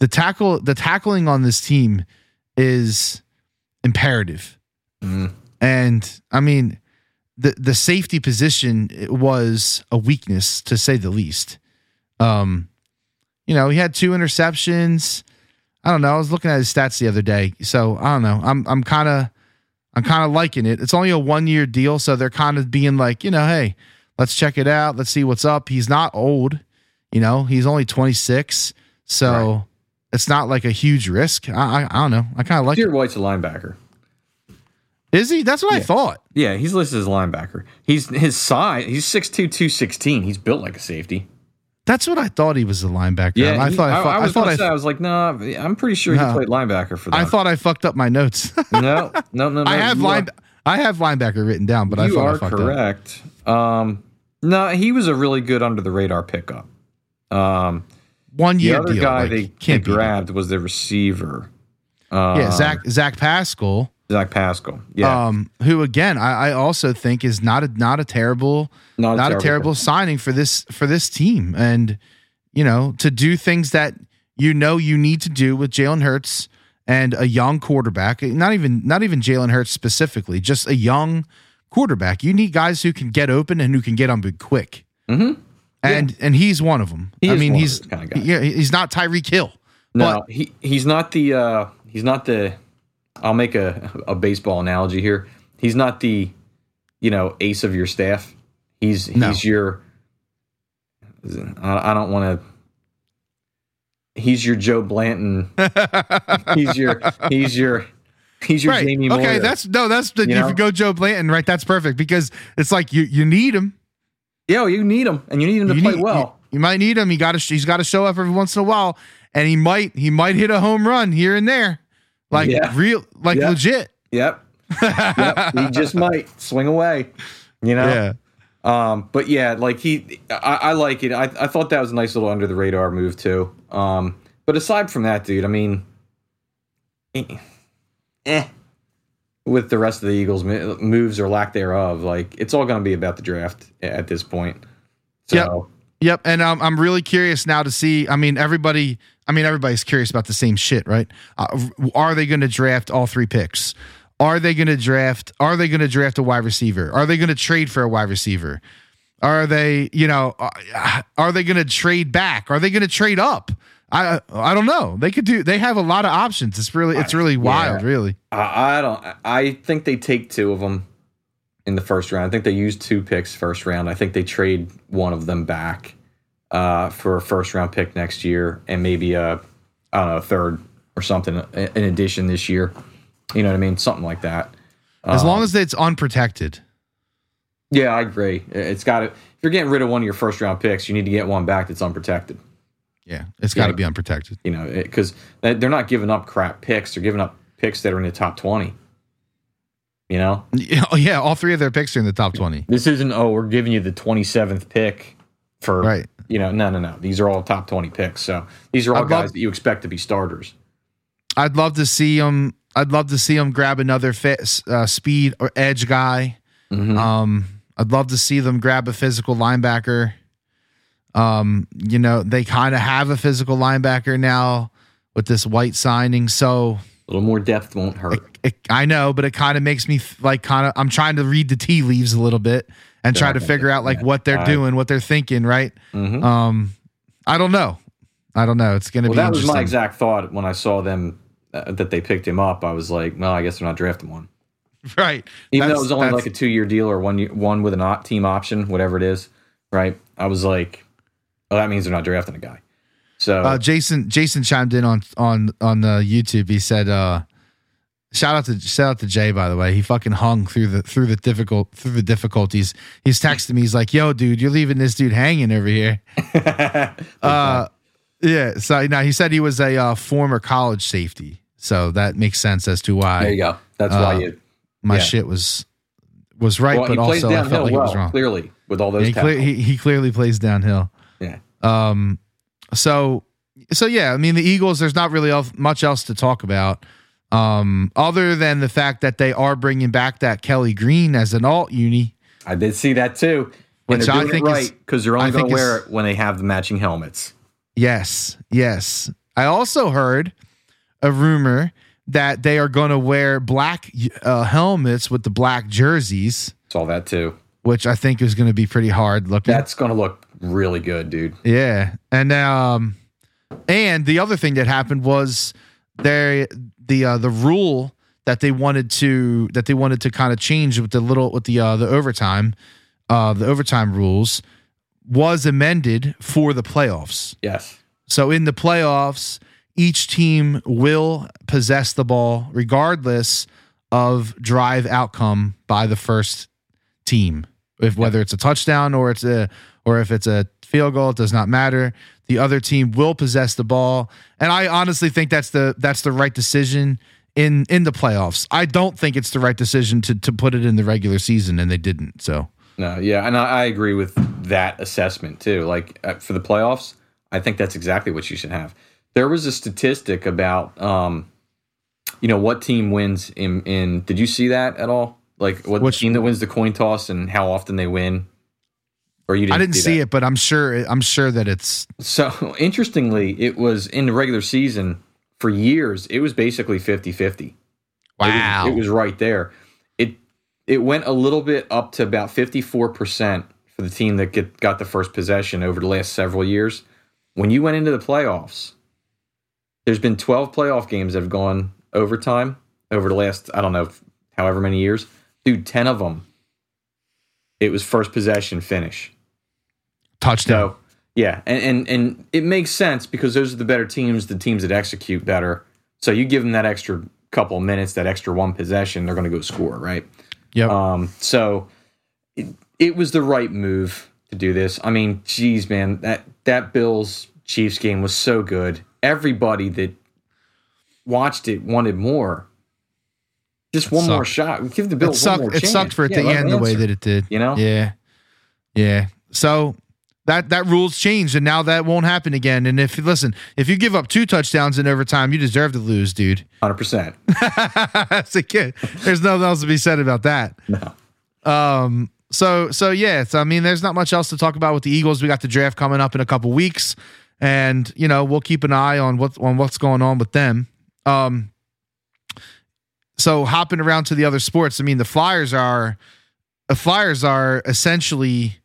the tackle, the tackling on this team is imperative. Mm. And I mean, the the safety position was a weakness to say the least. Um, you know, he had two interceptions. I don't know. I was looking at his stats the other day, so I don't know. I'm I'm kind of I'm kind of liking it. It's only a one year deal, so they're kind of being like, you know, hey, let's check it out. Let's see what's up. He's not old, you know. He's only 26, so Right. it's not like a huge risk. I I, I don't know. I kind of like. Dear. White's a linebacker. Is he? That's what I thought. Yeah, he's listed as a linebacker. He's his size. He's 6'2", 216. He's built like a safety. That's what I thought he was a linebacker. Yeah, I he- thought I, I, thought- I was thought I, say, I was like, nah, I'm pretty sure No. he played linebacker for them. I thought I fucked up my notes. no, no, no, no. I have line Are, I have linebacker written down, but I thought I are fucked up. correct. Um, no, he was a really good under the radar pickup. Um, One the other deal. guy like, they, they can't beat it. grabbed was the receiver. Uh, Yeah, Zach Zach Pascal. Zach Pascal. Yeah, Um, who again I, I also think is not a not a terrible not, not a terrible signing for this for this team. And you know, to do things that you know you need to do with Jalen Hurts and a young quarterback, not even not even Jalen Hurts specifically, just a young quarterback. You need guys who can get open and who can get on big quick. Mhm. And and he's one of them. He I mean, he's kind of yeah, he's not Tyreek Hill. No, he he's not the uh he's not the I'll make a a baseball analogy here. He's not the you know ace of your staff. He's No. he's your I, I don't want to He's your Joe Blanton. he's your he's your he's your right. Jamie okay, that's no, that's the, You if know? you go Joe Blanton, right? That's perfect because it's like you you need him. yeah, you need him and you need him to You play need- well. You, you might need him. He got to he's got to show up every once in a while, and he might he might hit a home run here and there, like Yeah. real like Yeah. legit. Yep. yep. He just might swing away. You know? Yeah. Um, but yeah, like he, I, I like it. I, I thought that was a nice little under the radar move too. Um, but aside from that, dude, I mean, eh, eh, with the rest of the Eagles moves or lack thereof, like it's all going to be about the draft at this point. So Yep. And um, I'm really curious now to see. I mean, everybody. I mean, everybody's curious about the same shit, right? Uh, are they going to draft all three picks? Are they going to draft? Are they going to draft a wide receiver? Are they going to trade for a wide receiver? Are they, you know, uh, are they going to trade back? Are they going to trade up? I I don't know. They could do. They have a lot of options. It's really it's really wild, really. I, I don't. I think they take two of them in the first round. I think they use two picks first round. I think they trade one of them back uh, for a first round pick next year and maybe a I don't know a third or something in addition this year. You know what I mean? Something like that. As Um, long as it's unprotected. yeah, I agree. It's got to. If you're getting rid of one of your first round picks, you need to get one back that's unprotected. Yeah, it's got to be unprotected. You know, because they're not giving up crap picks. They're giving up picks that are in the top twenty. You know, Yeah, oh, yeah, all three of their picks are in the top twenty. This isn't oh we're giving you the 27th pick for Right. you know no no no these are all top 20 picks so these are all I'd guys love- that you expect to be starters I'd love to see them. I'd love to see them grab another fit, uh, speed or edge guy. Mhm. Um, I'd love to see them grab a physical linebacker. Um, you know, they kind of have a physical linebacker now with this white signing. So little more depth won't hurt it, I know, but it kind of makes me like kind of. I'm trying to read the tea leaves a little bit and try to figure out like what they're doing, what they're thinking. Right. Mhm. Um, I don't know. I don't know. It's gonna well be that was my exact thought when I saw them uh, that they picked him up I was like well I guess they're not drafting one right. even though it was only like a two year deal or one year, one with an op team option whatever it is right I was like oh that means they're not drafting a guy so uh, Jason Jason chimed in on on on uh, YouTube. He said, uh, "Shout out to shout out to Jay by the way. He fucking hung through the through the difficult through the difficulties. He's texting me. He's like, "Yo, dude, you're leaving this dude hanging over here." Uh, yeah. So now he said he was a uh, former college safety, so that makes sense as to why. there you go that's why uh, you my yeah. shit was was right, well, but also I felt like well it was wrong. clearly with all those Yeah, he, cle- he, he clearly plays downhill. yeah Um, so so yeah, I mean the Eagles. There's not really much else to talk about, um, other than the fact that they are bringing back that Kelly Green as an alt uni. I did see that too. And which I think right because they're only going to wear it when they have the matching helmets. Yes, yes. I also heard a rumor that they are going to wear black uh, helmets with the black jerseys, Saw that too. which I think is going to be pretty hard looking. That's going to look really good, dude. yeah, and um, and the other thing that happened was they the uh, the rule that they wanted to that they wanted to kind of change with the little with the uh, the overtime, uh, the overtime rules was amended for the playoffs. Yes. So in the playoffs, each team will possess the ball regardless of drive outcome by the first team. If whether it's a touchdown or it's a or if it's a field goal, it does not matter. The other team will possess the ball. And I honestly think that's the that's the right decision in in the playoffs. I don't think it's the right decision to to put it in the regular season and they didn't. So No, yeah, and I, I agree with that assessment too. Like uh, for the playoffs, I think that's exactly what you should have. There was a statistic about, um, you know, what team wins in. in did you see that at all? Like what Which- team that wins the coin toss and how often they win? Or you didn't? I didn't see that? it, but I'm sure I'm sure that it's So interestingly, it was in the regular season for years. It was basically 50-50. It was, it was right there. It it went a little bit up to about fifty four percent for the team that get got the first possession over the last several years. When you went into the playoffs, there's been twelve playoff games that have gone overtime over the last I don't know however many years. Dude, ten of them, it was first possession finish. Touchdown. So yeah, and, and and it makes sense because those are the better teams, the teams that execute better. So you give them that extra couple of minutes, that extra one possession, they're going to go score, right? Yep. Um, so it, it was the right move to do this. I mean, geez, man, that that Bills Chiefs game was so good. Everybody that watched it wanted more. Just one more shot. Give the it Bills one sucked. more It chance. sucked for it Yeah, to end the way that it did. You know? Yeah, yeah. So that that rules changed, and now that won't happen again. And if listen, if you give up two touchdowns in overtime, you deserve to lose, dude. Hundred percent. That's a kid. There's nothing else to be said about that. No. Um. So so yeah. So I mean, there's not much else to talk about with the Eagles. We got the draft coming up in a couple weeks, and you know we'll keep an eye on what on what's going on with them. Um. So hopping around to the other sports, I mean, the Flyers are, the Flyers are essentially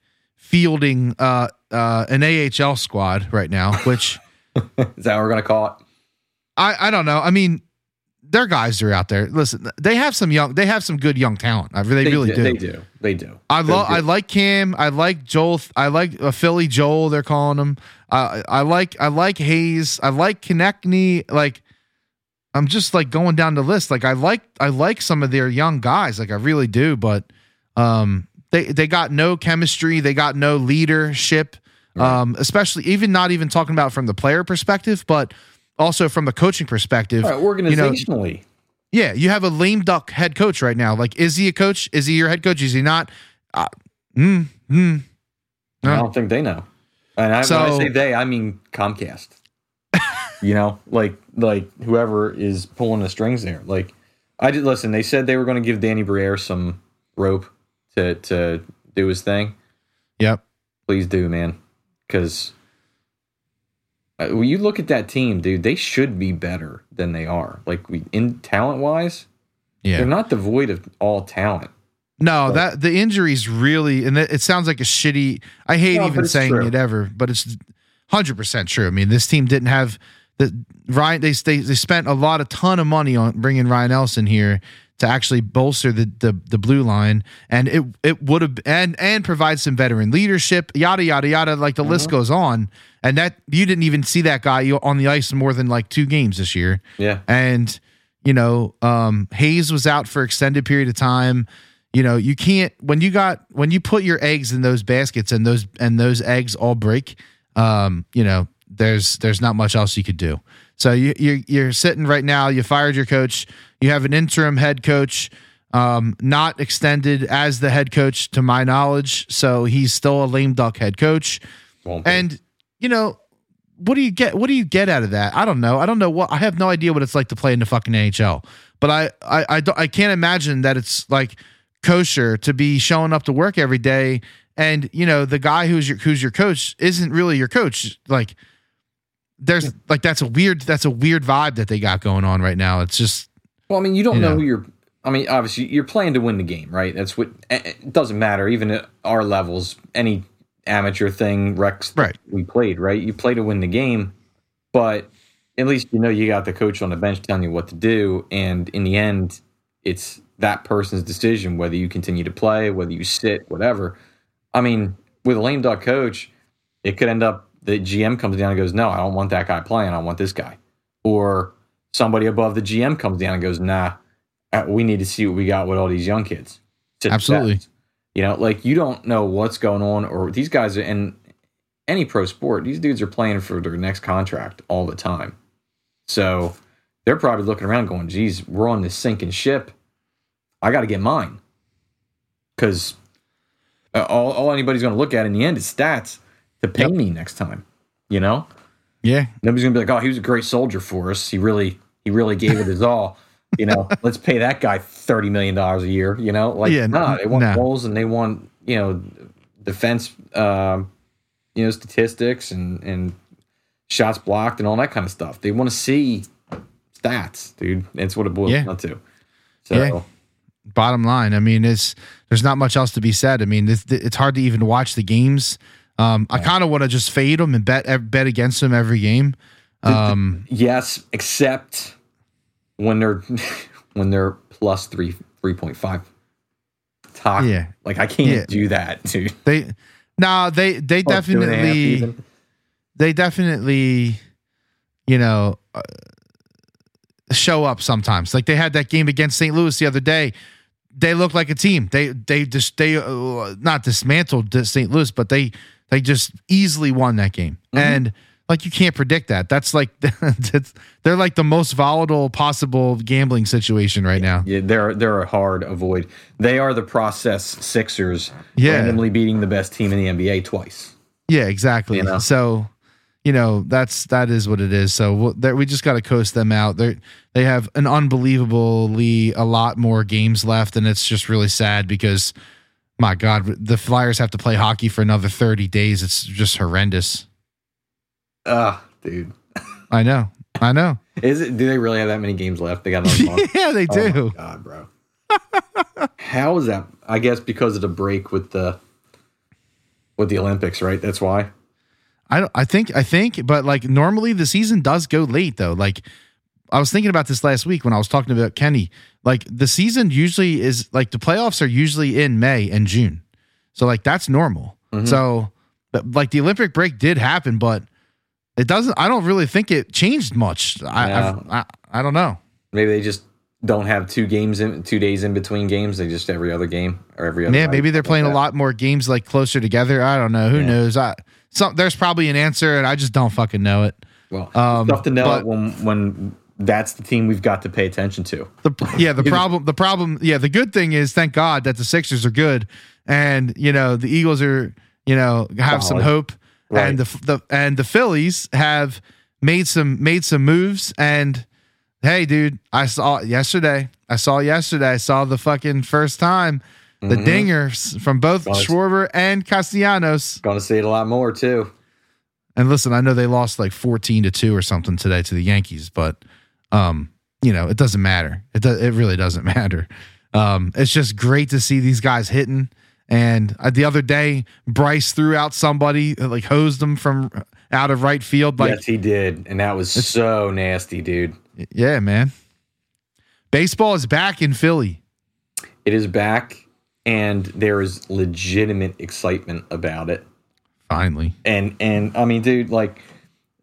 fielding uh, uh, an AHL squad right now, which Is that what we're gonna call it? I I don't know. I mean, their guys are out there. Listen, they have some young, they have some good young talent. I really, really do. They do. They do. I love. I like Cam. I like Joel. I like uh, Philly Joel. They're calling him. Uh, I like. I like Hayes. I like Konecny. Like, I'm just like going down the list. Like, I like. I like some of their young guys. Like, I really do. But, um, they they got no chemistry. They got no leadership. Um, especially even not even talking about from the player perspective, but also from the coaching perspective. Right, organizationally. Yeah, you have a lame duck head coach right now. Like, is he a coach? Is he your head coach? Is he not? Uh, mm, mm. I don't think they know. And I, when I say they, I mean Comcast. you know, like like whoever is pulling the strings there. Like I did listen. They said they were going to give Danny Briere some rope to to do his thing. Yep. Please do, man, because uh, when you look at that team, dude, they should be better than they are. Like we in talent wise, Yeah. they're not devoid of all talent. No, that the injuries really, and it, it sounds like a shitty. I hate No, even saying true. it ever, but it's hundred percent true. I mean, this team didn't have the Ryan. They, they they spent a lot, a ton of money on bringing Ryan Ellis here to actually bolster the the, the blue line, and it it would have and and provide some veteran leadership, yada yada yada. Like the list Uh-huh. goes on, and that you didn't even see that guy on the ice more than like two games this year. Yeah, and you know um hayes was out for extended period of time you know you can't when you got when you put your eggs in those baskets and those and those eggs all break um you know there's there's not much else you could do so you you're, you're sitting right now you fired your coach you have an interim head coach um not extended as the head coach to my knowledge so he's still a lame duck head coach and you know, what do you get? What do you get out of that? I don't know. I don't know what. I have no idea what it's like to play in the fucking NHL. But I, I, I, don't, I can't imagine that it's like kosher to be showing up to work every day and you know the guy who's your who's your coach isn't really your coach. Like there's like that's a weird that's a weird vibe that they got going on right now. It's just Well, I mean, you don't You know know. who you're. I mean, obviously, you're playing to win the game, right? That's what. It doesn't matter, even at our levels. Any amateur thing, Rex, Right. We played, right? You play to win the game, but at least you know you got the coach on the bench telling you what to do, and in the end, it's that person's decision whether you continue to play, whether you sit, whatever. I mean, with a lame duck coach, it could end up the GM comes down and goes, "No, I don't want that guy playing. I want this guy," or somebody above the GM comes down and goes, "Nah, uh, we need to see what we got with all these young kids." Absolutely. You know, like you don't know what's going on, or these guys are in any pro sport. These dudes are playing for their next contract all the time, so they're probably looking around, going, "Geez, we're on this sinking ship. I got to get mine," because uh, all, all anybody's going to look at in the end is stats to pay Yep. me next time. You know, yeah, nobody's going to be like, "Oh, he was a great soldier for us. He really, he really gave it his all." You know, let's pay that guy thirty million dollars a year. You know, like Yeah, nah, they want nah. goals and they want you know defense, um, you know, statistics and and shots blocked and all that kind of stuff. They want to see stats, dude. That's what it boils Yeah. down to. So Yeah. bottom line. I mean, it's there's not much else to be said. I mean, it's, it's hard to even watch the games. Um, I kind of want to just fade them and bet bet against them every game. Um, yes, except when they're when they're plus three three point five. Talk. Yeah. Like I can't Yeah. do that, dude. they, nah, they they Plus two and a half definitely they definitely, you know, uh, show up sometimes. Like they had that game against St. Louis the other day. They look like a team. They they just they uh, not dismantled St. Louis, but they they just easily won that game. Mm-hmm. And like you can't predict that. That's like that's, they're like the most volatile possible gambling situation right now. Yeah, they're they're a hard avoid. They are the process Sixers, Yeah. randomly beating the best team in the NBA twice. Yeah, exactly. You know? So, you know, that's that is what it is. So we'll, we just got to coast them out. They they have an unbelievably a lot more games left, and it's just really sad because, my God, the Flyers have to play hockey for another thirty days. It's just horrendous. Ah, dude, I know. I know. is it? Do they really have that many games left? They got another yeah, they Oh do. my God, bro. How is that? I guess because of the break with the with the Olympics, right? That's why. I don't, I think I think, but like normally the season does go late though. Like I was thinking about this last week when I was talking about Kenny. Like the season usually is like the playoffs are usually in May and June, so like that's normal. So, but like the Olympic break did happen, but it doesn't. I don't really think it changed much. I Yeah. I, I, I don't know. Maybe they just don't have two games in two days in between games. They just every other game or every other. Yeah, maybe they're playing like a lot more games like closer together. I don't know. Who Yeah. knows? I some there's probably an answer, and I just don't fucking know it. Well, Um, tough to know but- it when when that's the team we've got to pay attention to. The yeah, the problem the problem yeah, the good thing is thank God that the Sixers are good and you know the Eagles are you know have some hope Right. and the the and the Phillies have made some made some moves and hey dude, I saw yesterday. I saw yesterday. I saw the fucking first time the Mhm. dingers from both it's- Schwarber and Castellanos. Going to see it a lot more too. And listen, I know they lost like 14 to 2 or something today to the Yankees, but um, you know, it doesn't matter. It does it really doesn't matter. Um, it's just great to see these guys hitting. And uh, the other day, Bryce threw out somebody uh, like hosed them from out of right field. Like, yes, he did, and that was so nasty, dude. yeah, man. Baseball is back in Philly. It is back, and there is legitimate excitement about it. Finally. And and I mean, dude, like,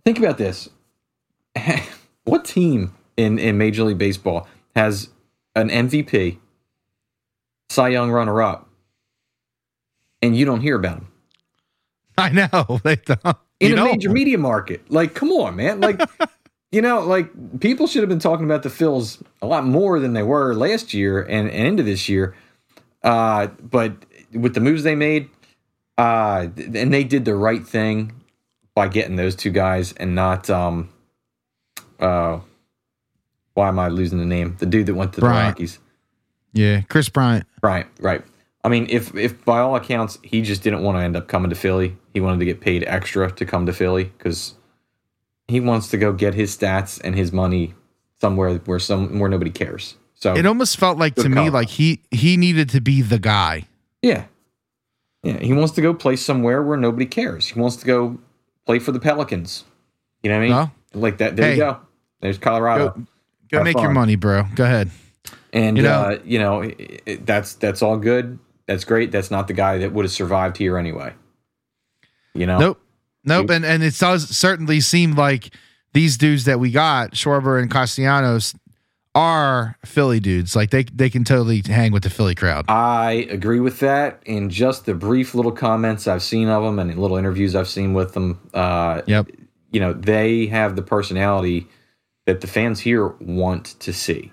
think about this. what team in in Major League Baseball has an MVP, Cy Young runner up, and you don't hear about him? I know. They don't. in You a know. major media market. Like, come on, man. Like, you know, like people should have been talking about the Phils a lot more than they were last year and, and into this year. Uh, but with the moves they made, uh, and they did the right thing by getting those two guys and not um, uh, why am I losing the name? The dude that went to the Bryant. Rockies. Yeah, Kris Bryant. Right, right. I mean, if if by all accounts he just didn't want to end up coming to Philly, he wanted to get paid extra to come to Philly because he wants to go get his stats and his money somewhere where some where nobody cares. So It almost felt like to Good me call. like he he needed to be the guy. yeah, yeah, he wants to go play somewhere where nobody cares. He wants to go play for the Pelicans. You know what I mean? Well, like that. There hey. you go. There's Colorado. Go, go Have make your money, bro. Go ahead. And You know- uh, you know it, it- that's that's all good. That's great. That's not the guy that would have survived here anyway. You know, Nope. Nope. And and it does certainly seem like these dudes that we got, Schwarber and Castellanos, are Philly dudes. Like they they can totally hang with the Philly crowd. I agree with that. In just the brief little comments I've seen of them and little interviews I've seen with them, uh, Yep. You know, they have the personality that the fans here want to see.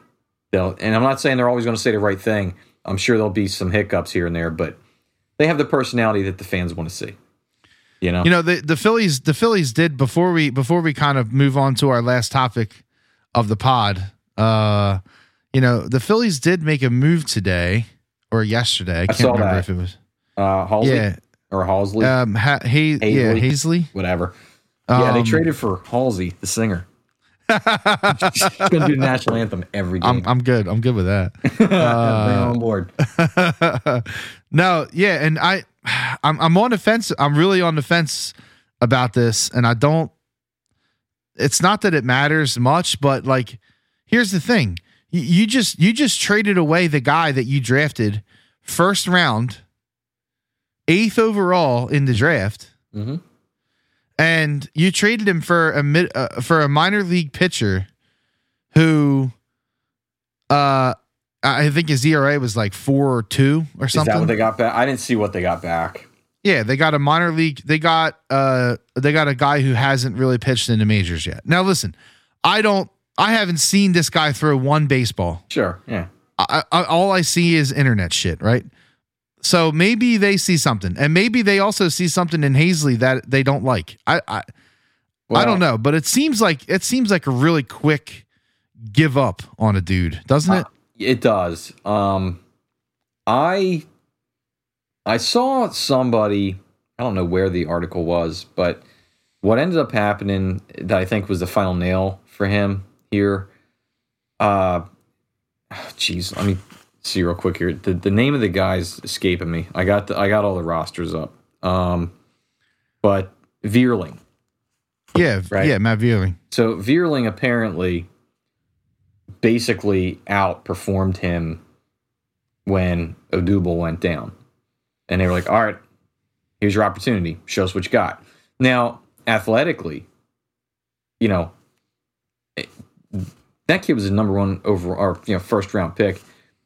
They'll, and I'm not saying they're always going to say the right thing. I'm sure there'll be some hiccups here and there, but they have the personality that the fans want to see. You know, You know, the the Phillies the Phillies did before we before we kind of move on to our last topic of the pod. Uh you know, the Phillies did make a move today or yesterday. I can't remember that. if it was. uh, Halsey Yeah. or Halsley, Um ha- Hay- yeah, Haseley. Haseley. Whatever. yeah, they Um, traded for Halsey, the singer. Gonna do the national anthem every game. I'm I'm good. I'm good with that. Bring her on board. no, yeah, and I, I'm I'm on the fence. I'm really on the fence about this, and I don't. It's not that it matters much, but like, here's the thing: you, you just you just traded away the guy that you drafted first round, eighth overall in the draft, hmm and you traded him for a mid uh, for a minor league pitcher who uh I think his ERA was like 4 or 2 or something. Is that what they got back? I didn't see what they got back. yeah, they got a minor league they got uh they got a guy who hasn't really pitched in the majors yet. Now listen, I don't I haven't seen this guy throw one baseball. Sure, yeah. I, I, all I see is internet shit, right? So maybe they see something, and maybe they also see something in Haseley that they don't like. I, I I don't know, but it seems like it seems like a really quick give up on a dude, doesn't it? Uh, It does. Um, I I saw somebody. I don't know where the article was, but what ended up happening that I think was the final nail for him here. Uh, jeez, let me see real quick here. The the name of the guy's escaping me. I got the, I got all the rosters up. Um, but Vierling. yeah, right. yeah, Matt Vierling. So Vierling apparently basically outperformed him when Odubel went down. And they were like, all right, here's your opportunity. Show us what you got. Now, athletically, you know, it- that kid was a number one over or you know first round pick.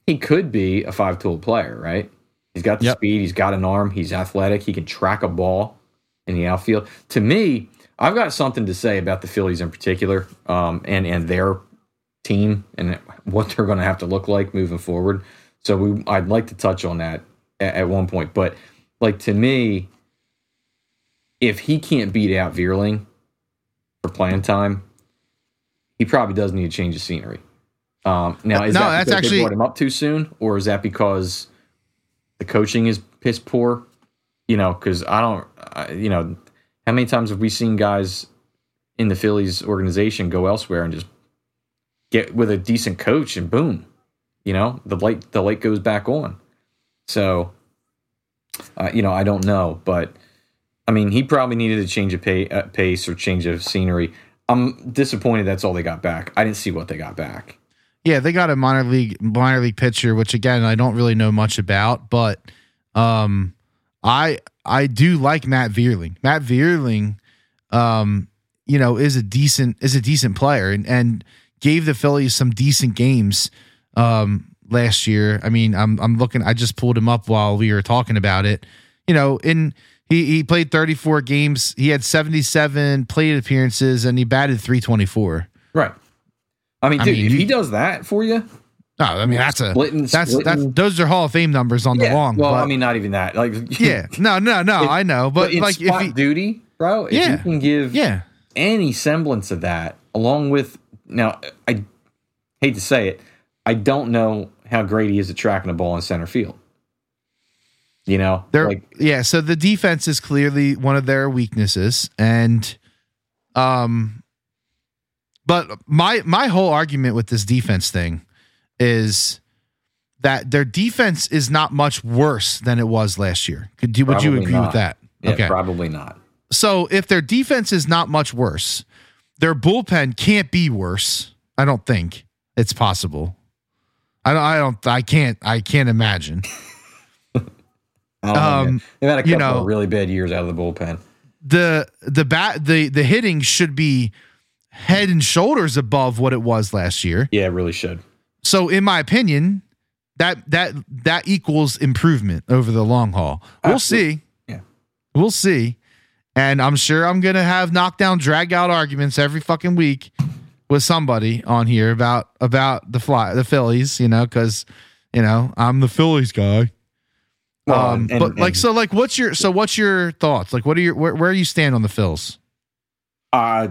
He could be a five tool player, right? He's got the Yep. speed, he's got an arm, he's athletic, he can track a ball in the outfield. To me, I've got something to say about the Phillies in particular, um, and and their team and what they're going to have to look like moving forward. So we, I'd like to touch on that at, at one point. But like to me, if he can't beat out Vierling for playing time, he probably does need to change the scenery. Um, now, is No, that that's actually- they brought him up too soon, or is that because the coaching is piss poor? You know, because I don't, I, you know, how many times have we seen guys in the Phillies organization go elsewhere and just get with a decent coach and boom, you know, the light the light goes back on. So, uh, you know, I don't know, but I mean, he probably needed a change of pay, uh, pace or change of scenery. I'm disappointed that's all they got back. I didn't see what they got back. Yeah, they got a minor league minor league pitcher, which again I don't really know much about, but um, I I do like Matt Vierling. Matt Vierling, um, you know, is a decent is a decent player and and gave the Phillies some decent games um last year. I mean, I'm I'm looking. I just pulled him up while we were talking about it. You know, in he he played 34 games. He had 77 plate appearances and he batted 324. Right. I mean, I dude, mean, if he does that for you, No, I mean that's a Splitting- that's that's those are Hall of Fame numbers on the long. Well, but, I mean, not even that. Like, yeah, no, no, no, It- I know, but, but, like if spot he, duty, bro, if Yeah. you can give yeah, any semblance of that, along with now, I hate to say it, I don't know how great he is at tracking a ball in center field. You know, They're like yeah, so the defense is clearly one of their weaknesses and um but my my whole argument with this defense thing is that their defense is not much worse than it was last year. Could you would you agree with that? yeah, okay. probably not. So if their defense is not much worse, their bullpen can't be worse. I don't think it's possible. I don't. I don't. I can't. I can't imagine. I don't know, Um. They've had a couple you know- of really bad years out of the bullpen. the the bat the the hitting should be head and shoulders above what it was last year. Yeah, it really should. So in my opinion, that that that equals improvement over the long haul. We'll Absolutely. see. Yeah. We'll see. And I'm sure I'm gonna have knockdown drag out arguments every fucking week with somebody on here about about the fly the Phillies, you know, because you know, I'm the Phillies guy. Well, um, and- but and- like, so, like, what's your so what's your thoughts? Like, what are your where, where you stand on the Phils? Uh,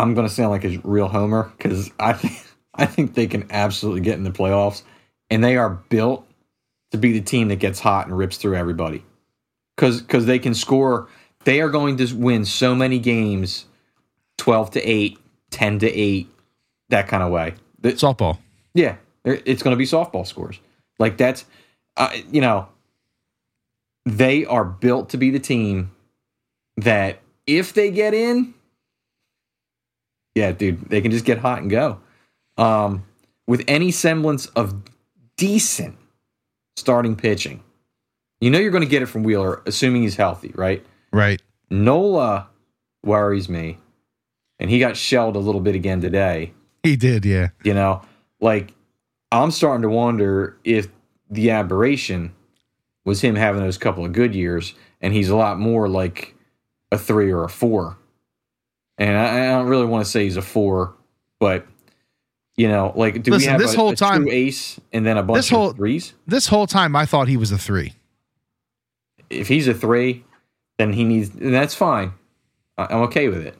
I'm going to sound like a real homer because I think I think they can absolutely get in the playoffs, and they are built to be the team that gets hot and rips through everybody. Because because they can score, they are going to win so many games, twelve to 8, 10 to eight, that kind of way. The- Softball. yeah, it's going to be softball scores. Like that's, uh, you know, they are built to be the team that if they get in, yeah, dude, they can just get hot and go. Um, with any semblance of decent starting pitching, you know you're going to get it from Wheeler, assuming he's healthy, right? Right. Nola worries me, and he got shelled a little bit again today. He did, yeah. You know, like I'm starting to wonder if the aberration was him having those couple of good years, and he's a lot more like a three or a four. And I, I don't really want to say he's a four, but you know, like do Listen, we have this a, whole a time- ace and then a bunch This whole- of threes? This whole time, I thought he was a three. If he's a three, then he needs, and that's fine. I'm okay with it.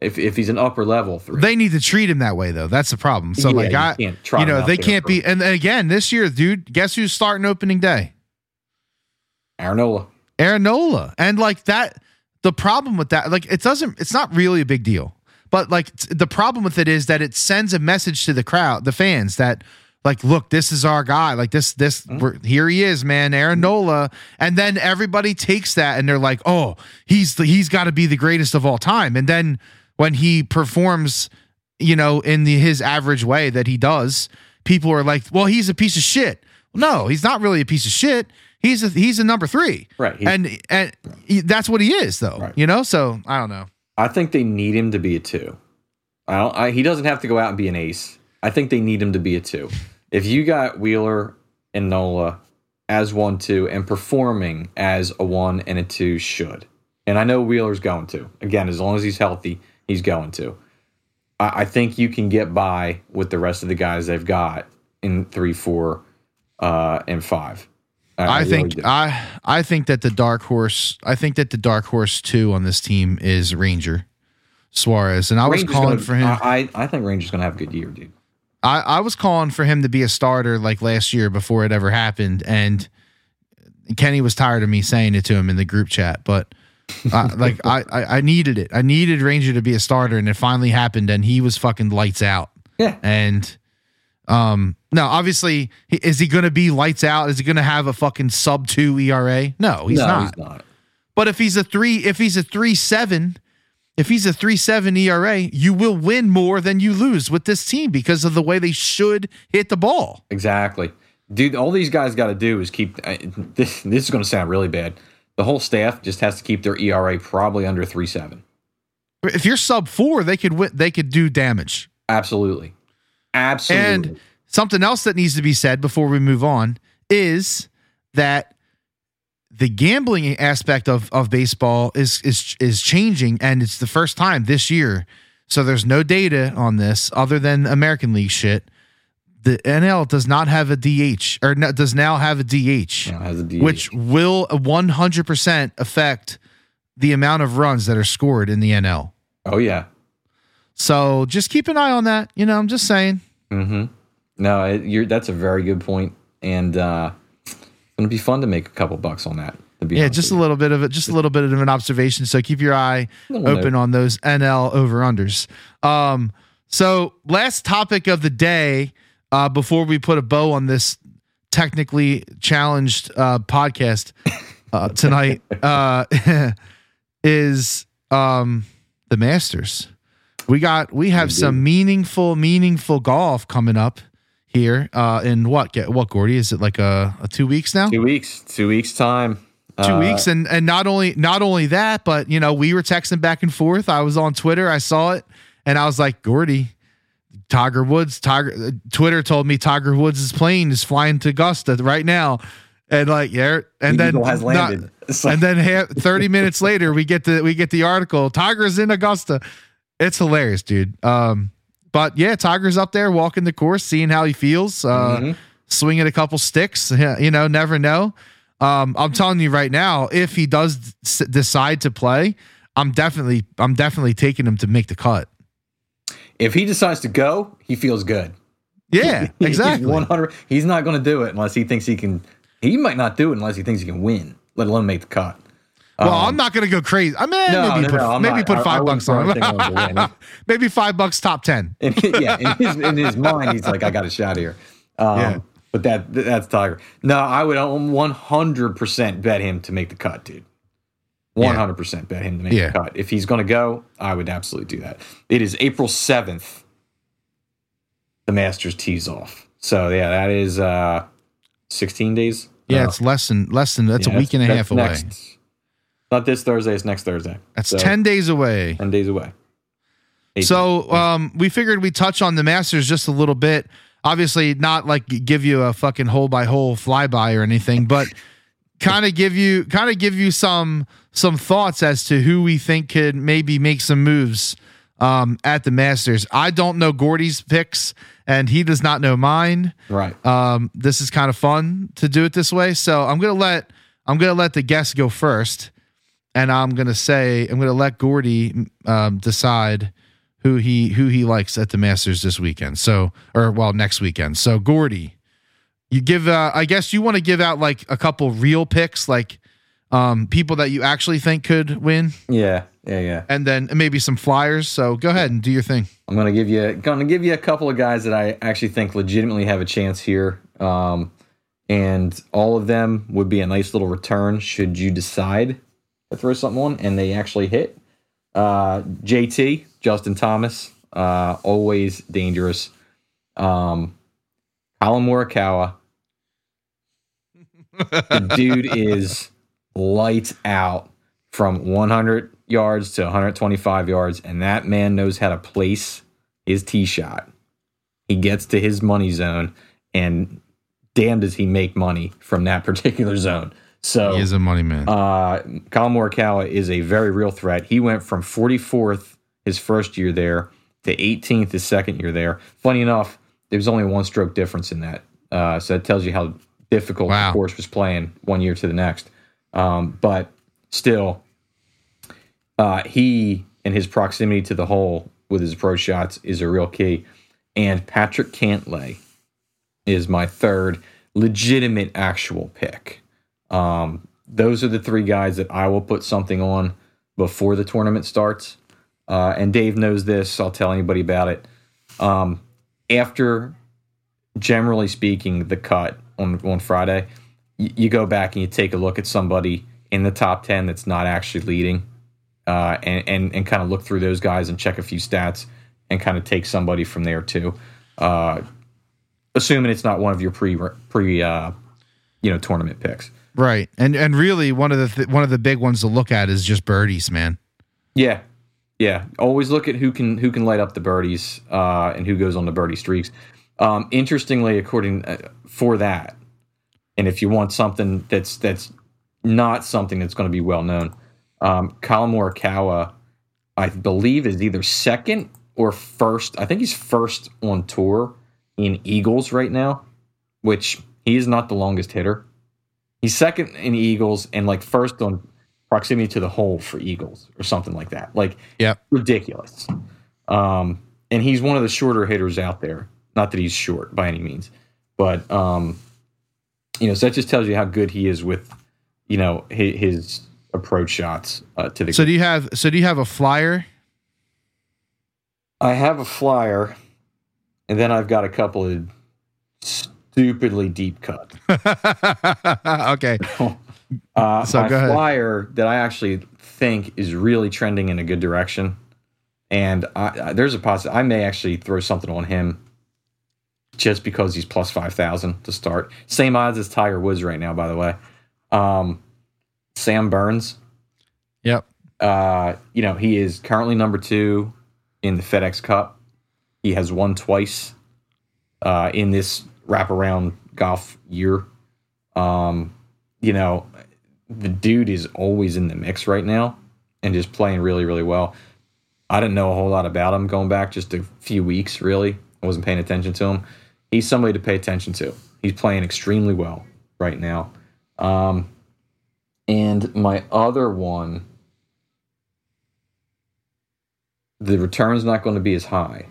If if he's an upper level three, They need to treat him that way, though. That's the problem. So, Yeah, like, you I, can't you know, they can't be. And again, this year, dude, guess who's starting opening day? Aaron Nola. Aaron Nola. And like that, the problem with that, like, it doesn't, it's not really a big deal. But like, t- the problem with it is that it sends a message to the crowd, the fans, that, like, look, this is our guy. Like, this, this, mm-hmm. we're, here he is, man, Aaron mm-hmm. Nola. And then everybody takes that and they're like, oh, he's the, he's got to be the greatest of all time. And then when he performs, you know, in the, his average way that he does, people are like, well, he's a piece of shit. No, he's not really a piece of shit. He's a he's a number three, Right, he's- And and he, that's what he is, though. Right. You know, so I don't know. I think they need him to be a two. I don't. I, he doesn't have to go out and be an ace. I think they need him to be a two. If you got Wheeler and Nola as one two and performing as a one and a two should, and I know Wheeler's going to again as long as he's healthy, he's going to. I, I think you can get by with the rest of the guys they've got in three, four, uh, and five. I, think. I I think that the dark horse. I think that the dark horse two on this team is Ranger Suarez, and I was calling gonna- for him. I, I think Ranger's going to have a good year, dude. I, I was calling for him to be a starter like last year before it ever happened, and Kenny was tired of me saying it to him in the group chat. But uh, like I, I I needed it. I needed Ranger to be a starter, and it finally happened, and he was fucking lights out. Yeah. And um, now, obviously, is he going to be lights out? Is he going to have a fucking sub two ERA? No, he's no, not. he's not. But if he's a three, if he's a three seven, if he's a three seven ERA, you will win more than you lose with this team because of the way they should hit the ball. Exactly, dude. All these guys got to do is keep. I this, this is going to sound really bad. The whole staff just has to keep their ERA probably under three seven. If you're sub four, they could win, they could do damage. Absolutely, absolutely. And something else that needs to be said before we move on is that the gambling aspect of, of baseball is is is changing, and it's the first time this year. So there's no data on this other than American League shit. The NL does not have a DH or no, does now have a DH, has a DH. which will 100% affect the amount of runs that are scored in the NL. oh yeah, So just keep an eye on that. You know, I'm just saying. mm-hmm. no, it, you're, that's a very good. And uh, gonna be fun to make a couple bucks on that. To be Yeah, just a little bit of it, just a little bit of an observation. So keep your eye open note. on those NL over unders. Um, so last topic of the day, uh, before we put a bow on this technically challenged uh, podcast uh, tonight, uh, is um, the Masters. We got we have do. some meaningful, meaningful golf coming up here. Uh, in what get what Gordy? Is it like a, a two weeks now? Two weeks. Two weeks time. two Uh, weeks and and not only not only that but you know we were texting back and forth i was on twitter i saw it and i was like gordy tiger woods tiger uh, twitter told me tiger woods' plane is flying to augusta right now and like yeah and the then has landed. It's like- and then ha- 30 minutes later we get the we get the article tiger's in augusta it's hilarious dude um but yeah tiger's up there walking the course seeing how he feels uh Mhm. swinging a couple sticks. You know, never know. Um, I'm telling you right now, if he does s- decide to play, I'm definitely, I'm definitely taking him to make the cut. if he decides to go, he feels good. Yeah, exactly. One hundred. He's not going to do it unless he thinks he can. He might not do it unless he thinks he can win, let alone make the cut. Well, Um, I'm not going to go crazy. I mean, No, maybe no, put, no, maybe not. put I- I five wouldn't bucks on anything on the him. maybe five bucks top ten. in, yeah, in his, in his mind, he's like, I got a shot here. Um, Yeah. But that that's Tiger. No, I would 100% bet him to make the cut, dude. 100% bet him to make Yeah. the cut. If he's going to go, I would absolutely do that. It is April 7th. The Masters tees off. So, yeah, that is uh 16 days. Yeah, Uh, it's less than less than that's yeah, a week and a that's half away. next- Not this Thursday, it's next Thursday. That's So, ten days away. 10 days away. Eight So um, we figured we'd touch on the Masters just a little bit. Obviously, not like give you a fucking hole by hole flyby or anything, but kind of give you kind of give you some some thoughts as to who we think could maybe make some moves um, at the Masters. I don't know Gordy's picks, and he does not know mine. Right. Um, this is kind of fun to do it this way, so I'm gonna let I'm gonna let the guests go first, and I'm gonna say I'm gonna let Gordy um, decide who he who he likes at the Masters this weekend. So or well next weekend. So Gordy, you give uh, I guess you want to give out like a couple real picks, like um, people that you actually think could win, Yeah, yeah, yeah. and then maybe some flyers. So go ahead and do your thing. I'm gonna give you gonna give you a couple of guys that I actually think legitimately have a chance here, um, and all of them would be a nice little return should you decide to throw something on and they actually hit. Uh, JT Justin Thomas, uh, always dangerous. Um, Collin Morikawa, the dude is lights out from 100 yards to 125 yards, and that man knows how to place his tee shot. He gets to his money zone, and damn does he make money from that particular zone. So He is a money man. uh, Collin Morikawa is a very real threat. He went from 44th his first year there to 18th his second year there. Funny enough, there was only one stroke difference in that. Uh, so that tells you how difficult Wow. the course was playing one year to the next. Um, but still, uh, he and his proximity to the hole with his approach shots is a real key. And Patrick Cantlay is my third legitimate actual pick. Um, those are the three guys that I will put something on before the tournament starts. Uh, and Dave knows this. I'll tell anybody about it. Um, after, generally speaking, the cut on on Friday, y- you go back and you take a look at somebody in the top ten that's not actually leading, uh, and and and kind of look through those guys and check a few stats and kind of take somebody from there too. Uh, assuming it's not one of your pre pre uh, you know tournament picks. Right. And and really one of the th- one of the big ones to look at is just birdies, man. Yeah, yeah. Always look at who can who can light up the birdies uh, and who goes on the birdie streaks. Um, interestingly, according uh, for that, and if you want something that's that's not something that's going to be well known, um, Collin Morikawa, I believe, is either second or first. I think he's first on tour in Eagles right now, which he is not the longest hitter. He's second in Eagles and like first on proximity to the hole for Eagles or something like that. Like yeah, ridiculous. Um, and he's one of the shorter hitters out there. Not that he's short by any means, but um, You know, so that just tells you how good he is with, you know, his, his approach shots uh, to the. So do you have so do you have a flyer? I have a flyer, and then I've got a couple of stupidly deep cut. okay. Uh, So my go ahead. flyer that I actually think is really trending in a good direction, and I, I, there's a possibility I may actually throw something on him just because he's plus five thousand to start. Same odds as Tiger Woods right now, by the way. Um, Sam Burns, Yep. uh, you know, he is currently number two in the FedEx Cup. He has won twice uh, in this wraparound golf year. Um, you know, the dude is always in the mix right now and is playing really, really well. I didn't know a whole lot about him going back just a few weeks, really. I wasn't paying attention to him. He's somebody to pay attention to. He's playing extremely well right now. Um, and my other one, the return's not going to be as high,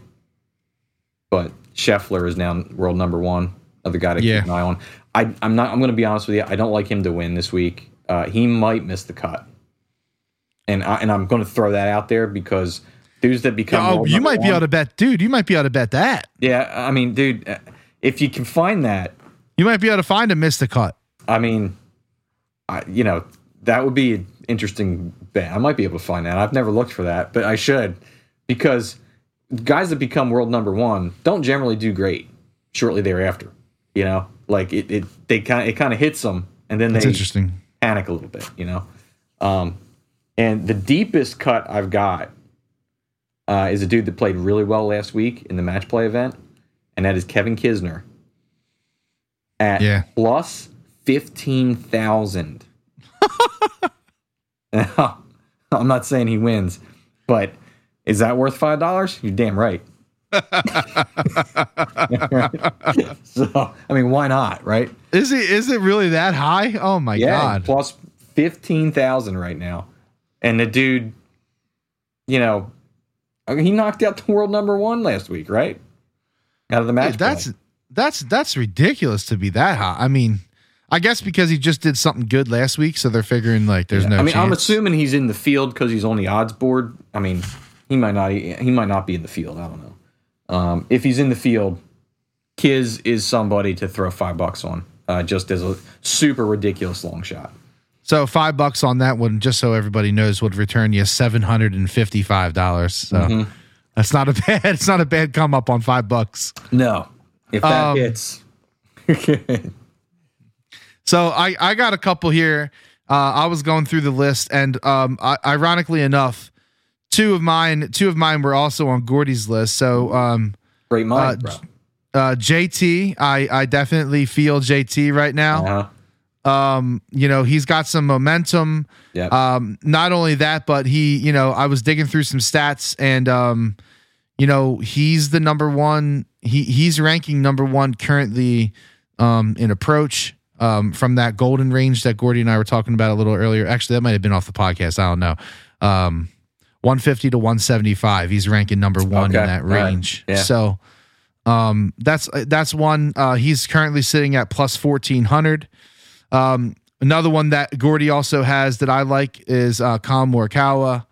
but Scheffler is now world number one of the guy to Yeah. keep an eye on. I, I'm not. I'm going to be honest with you. I don't like him to win this week. Uh, he might miss the cut, and I, and I'm going to throw that out there because dudes that become Oh, you might be able to bet, dude. You might be able to bet that. Yeah, I mean, dude, uh, if you can find that, You might be able to find a missed a cut. I mean, I, you know, that would be an interesting bet. I might be able to find that. I've never looked for that, but I should because guys that become world number one don't generally do great shortly thereafter. You know, like it, it they kind of it kind of hits them, and then That's they interesting. panic a little bit. You know, um, and the deepest cut I've got uh, is a dude that played really well last week in the match play event, and that is Kevin Kisner at Yeah. plus fifteen thousand. I'm not saying he wins, but is that worth five dollars? You're damn right. so I mean, why not, right? Is it is it really that high? Oh my Yeah, god. plus fifteen thousand right now, and the dude, you know, I mean, he knocked out the world number one last week, right? Out of the match. That's play. that's that's ridiculous to be that high. I mean, I guess because he just did something good last week, so they're figuring like there's no I mean, chance. I'm assuming he's in the field because he's on the odds board. I mean, he might not. He might not be in the field. I don't know. Um, if he's in the field, Kiz is somebody to throw five bucks on, uh, just as a super ridiculous long shot. so five bucks on that one, just so everybody knows, would return you seven hundred and fifty five dollars. So Mm-hmm. that's not a bad. It's not a bad come up on five bucks. No, if that Um, hits, So I, I got a couple here. Uh, I was going through the list, and um, I, ironically enough, two of mine, two of mine were also on Gordy's list. So um, great mind, uh, uh, JT, I, I definitely feel JT right now. Uh-huh. Um, you know, he's got some momentum. Yep. Um, not only that, but he, you know, I was digging through some stats, and um, you know, he's the number one. He he's ranking number one currently um, in approach um, from that golden range that Gordy and I were talking about a little earlier. Actually, that might have been off the podcast. I don't know. Um, 150 to 175. He's ranking number one Okay. in that All right. range. Yeah. So um, that's that's one. Uh, he's currently sitting at plus 1400. Um, another one that Gordy also has that I like is uh, Kyle Morikawa.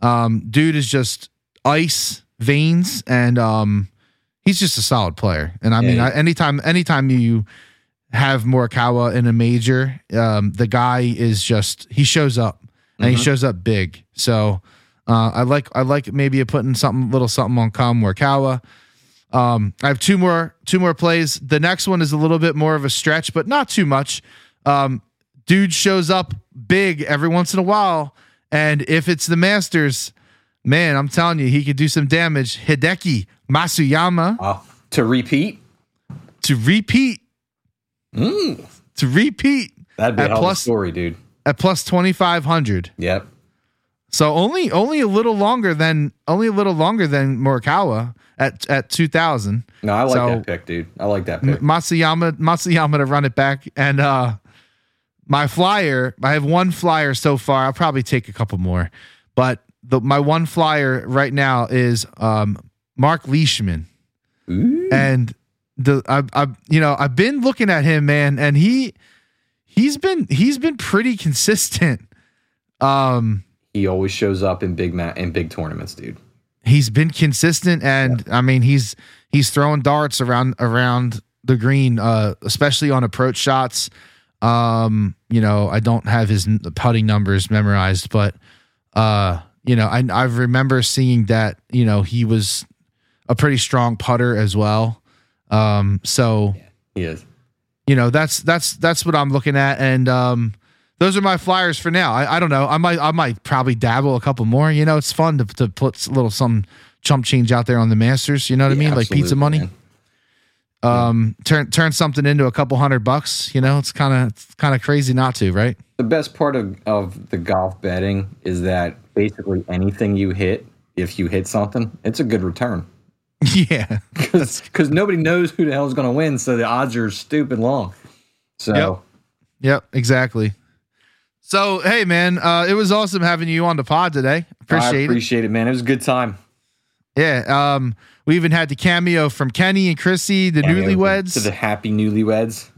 Um, dude is just ice veins, and um, he's just a solid player. And I Yeah, mean, yeah. I, anytime anytime you have Morikawa in a major, um, the guy is just he shows up and he Mhm. shows up big. So uh, I like I like maybe putting something little something on Morikawa. Um, I have two more two more plays. The next one is a little bit more of a stretch, but not too much. Um, dude shows up big every once in a while, and if it's the Masters, man, I'm telling you, he could do some damage. Hideki Matsuyama Uh, to repeat, to repeat mm, to repeat that'd be At a hell of a plus- story, dude. at plus twenty five hundred. Yep. So only only a little longer than only a little longer than Morikawa at at two thousand. No, I like So- that pick, dude. I like that pick. Matsuyama Matsuyama to run it back and uh my flyer I have one flyer so far I'll probably take a couple more but the my one flyer right now is um Mark Leishman Ooh. and the I I you know I've been looking at him, man, and he he's been he's been pretty consistent. Um, He always shows up in big ma- in big tournaments, dude. he's been consistent, and I mean he's he's throwing darts around around the green, uh, especially on approach shots. Um, you know, I don't have his putting numbers memorized, but uh, you know, I I remember seeing that you know he was a pretty strong putter as well. Um, so He is. you know that's that's that's what I'm looking at, and um, those are my flyers for now. I, I don't know. I might I might probably dabble a couple more. You know, it's fun to to put a little some chump change out there on the Masters. You know what I mean, like pizza money. man. Um, turn turn something into a couple hundred bucks. You know, it's kind of it's kind of crazy not to, right? The best part of, of the golf betting is that basically anything you hit, if you hit something, it's a good return. yeah, Because nobody knows who the hell is going to win, so the odds are stupid long. So Yep. Yep, exactly. So hey, man, uh, it was awesome having you on the pod today. I Appreciate it. appreciate it, man. It was a good time. Yeah. Um, we even had the cameo from Kenny and Chrissy, the newlyweds. To the happy newlyweds.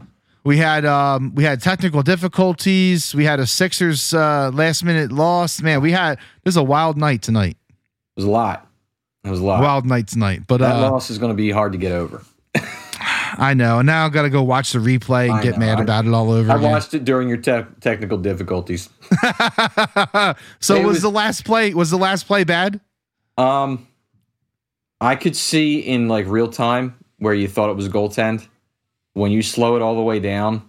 We had um we had technical difficulties. We had a Sixers uh last minute loss. Man, we had this is a wild night tonight. It was a lot. It was a lot. Wild night tonight. But that uh loss is going to be hard to get over. I know. And now I've gotta go watch the replay and I get know. mad I- about it all over I again. watched it during your te- technical difficulties. so was, was- the last play was the last play bad? Um, I could see in like real time where you thought it was a goaltend. When you slow it all the way down,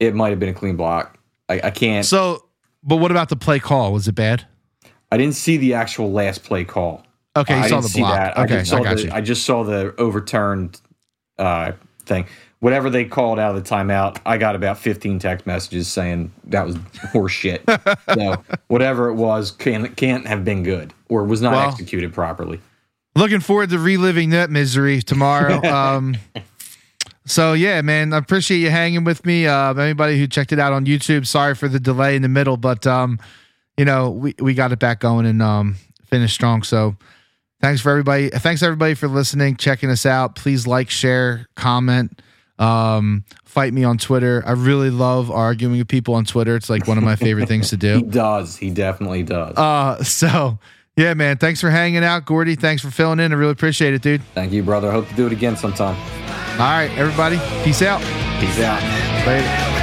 it might have been a clean block. I, I can't. So but what about the play call? Was it bad? I didn't see the actual last play call. Okay, you I saw didn't the see block. that. I Okay, saw I got the, you. I just saw the overturned uh, thing. Whatever they called out of the timeout, I got about 15 text messages saying that was horse shit. so whatever it was can't can't have been good or was not Well, executed properly. Looking forward to reliving that misery tomorrow. um, so yeah, man, I appreciate you hanging with me. Uh, anybody who checked it out on YouTube, sorry for the delay in the middle, but um, you know, we, we got it back going and um, finished strong. So thanks for everybody. Thanks everybody for listening, checking us out. Please like, share, comment. Um, fight me on Twitter. I really love arguing with people on Twitter. It's like one of my favorite things to do. He does. He definitely does. Uh, so yeah, man, thanks for hanging out, Gordy. Thanks for filling in. I really appreciate it, dude. Thank you, brother. Hope to do it again sometime. All right, everybody. Peace out. Peace out. Later.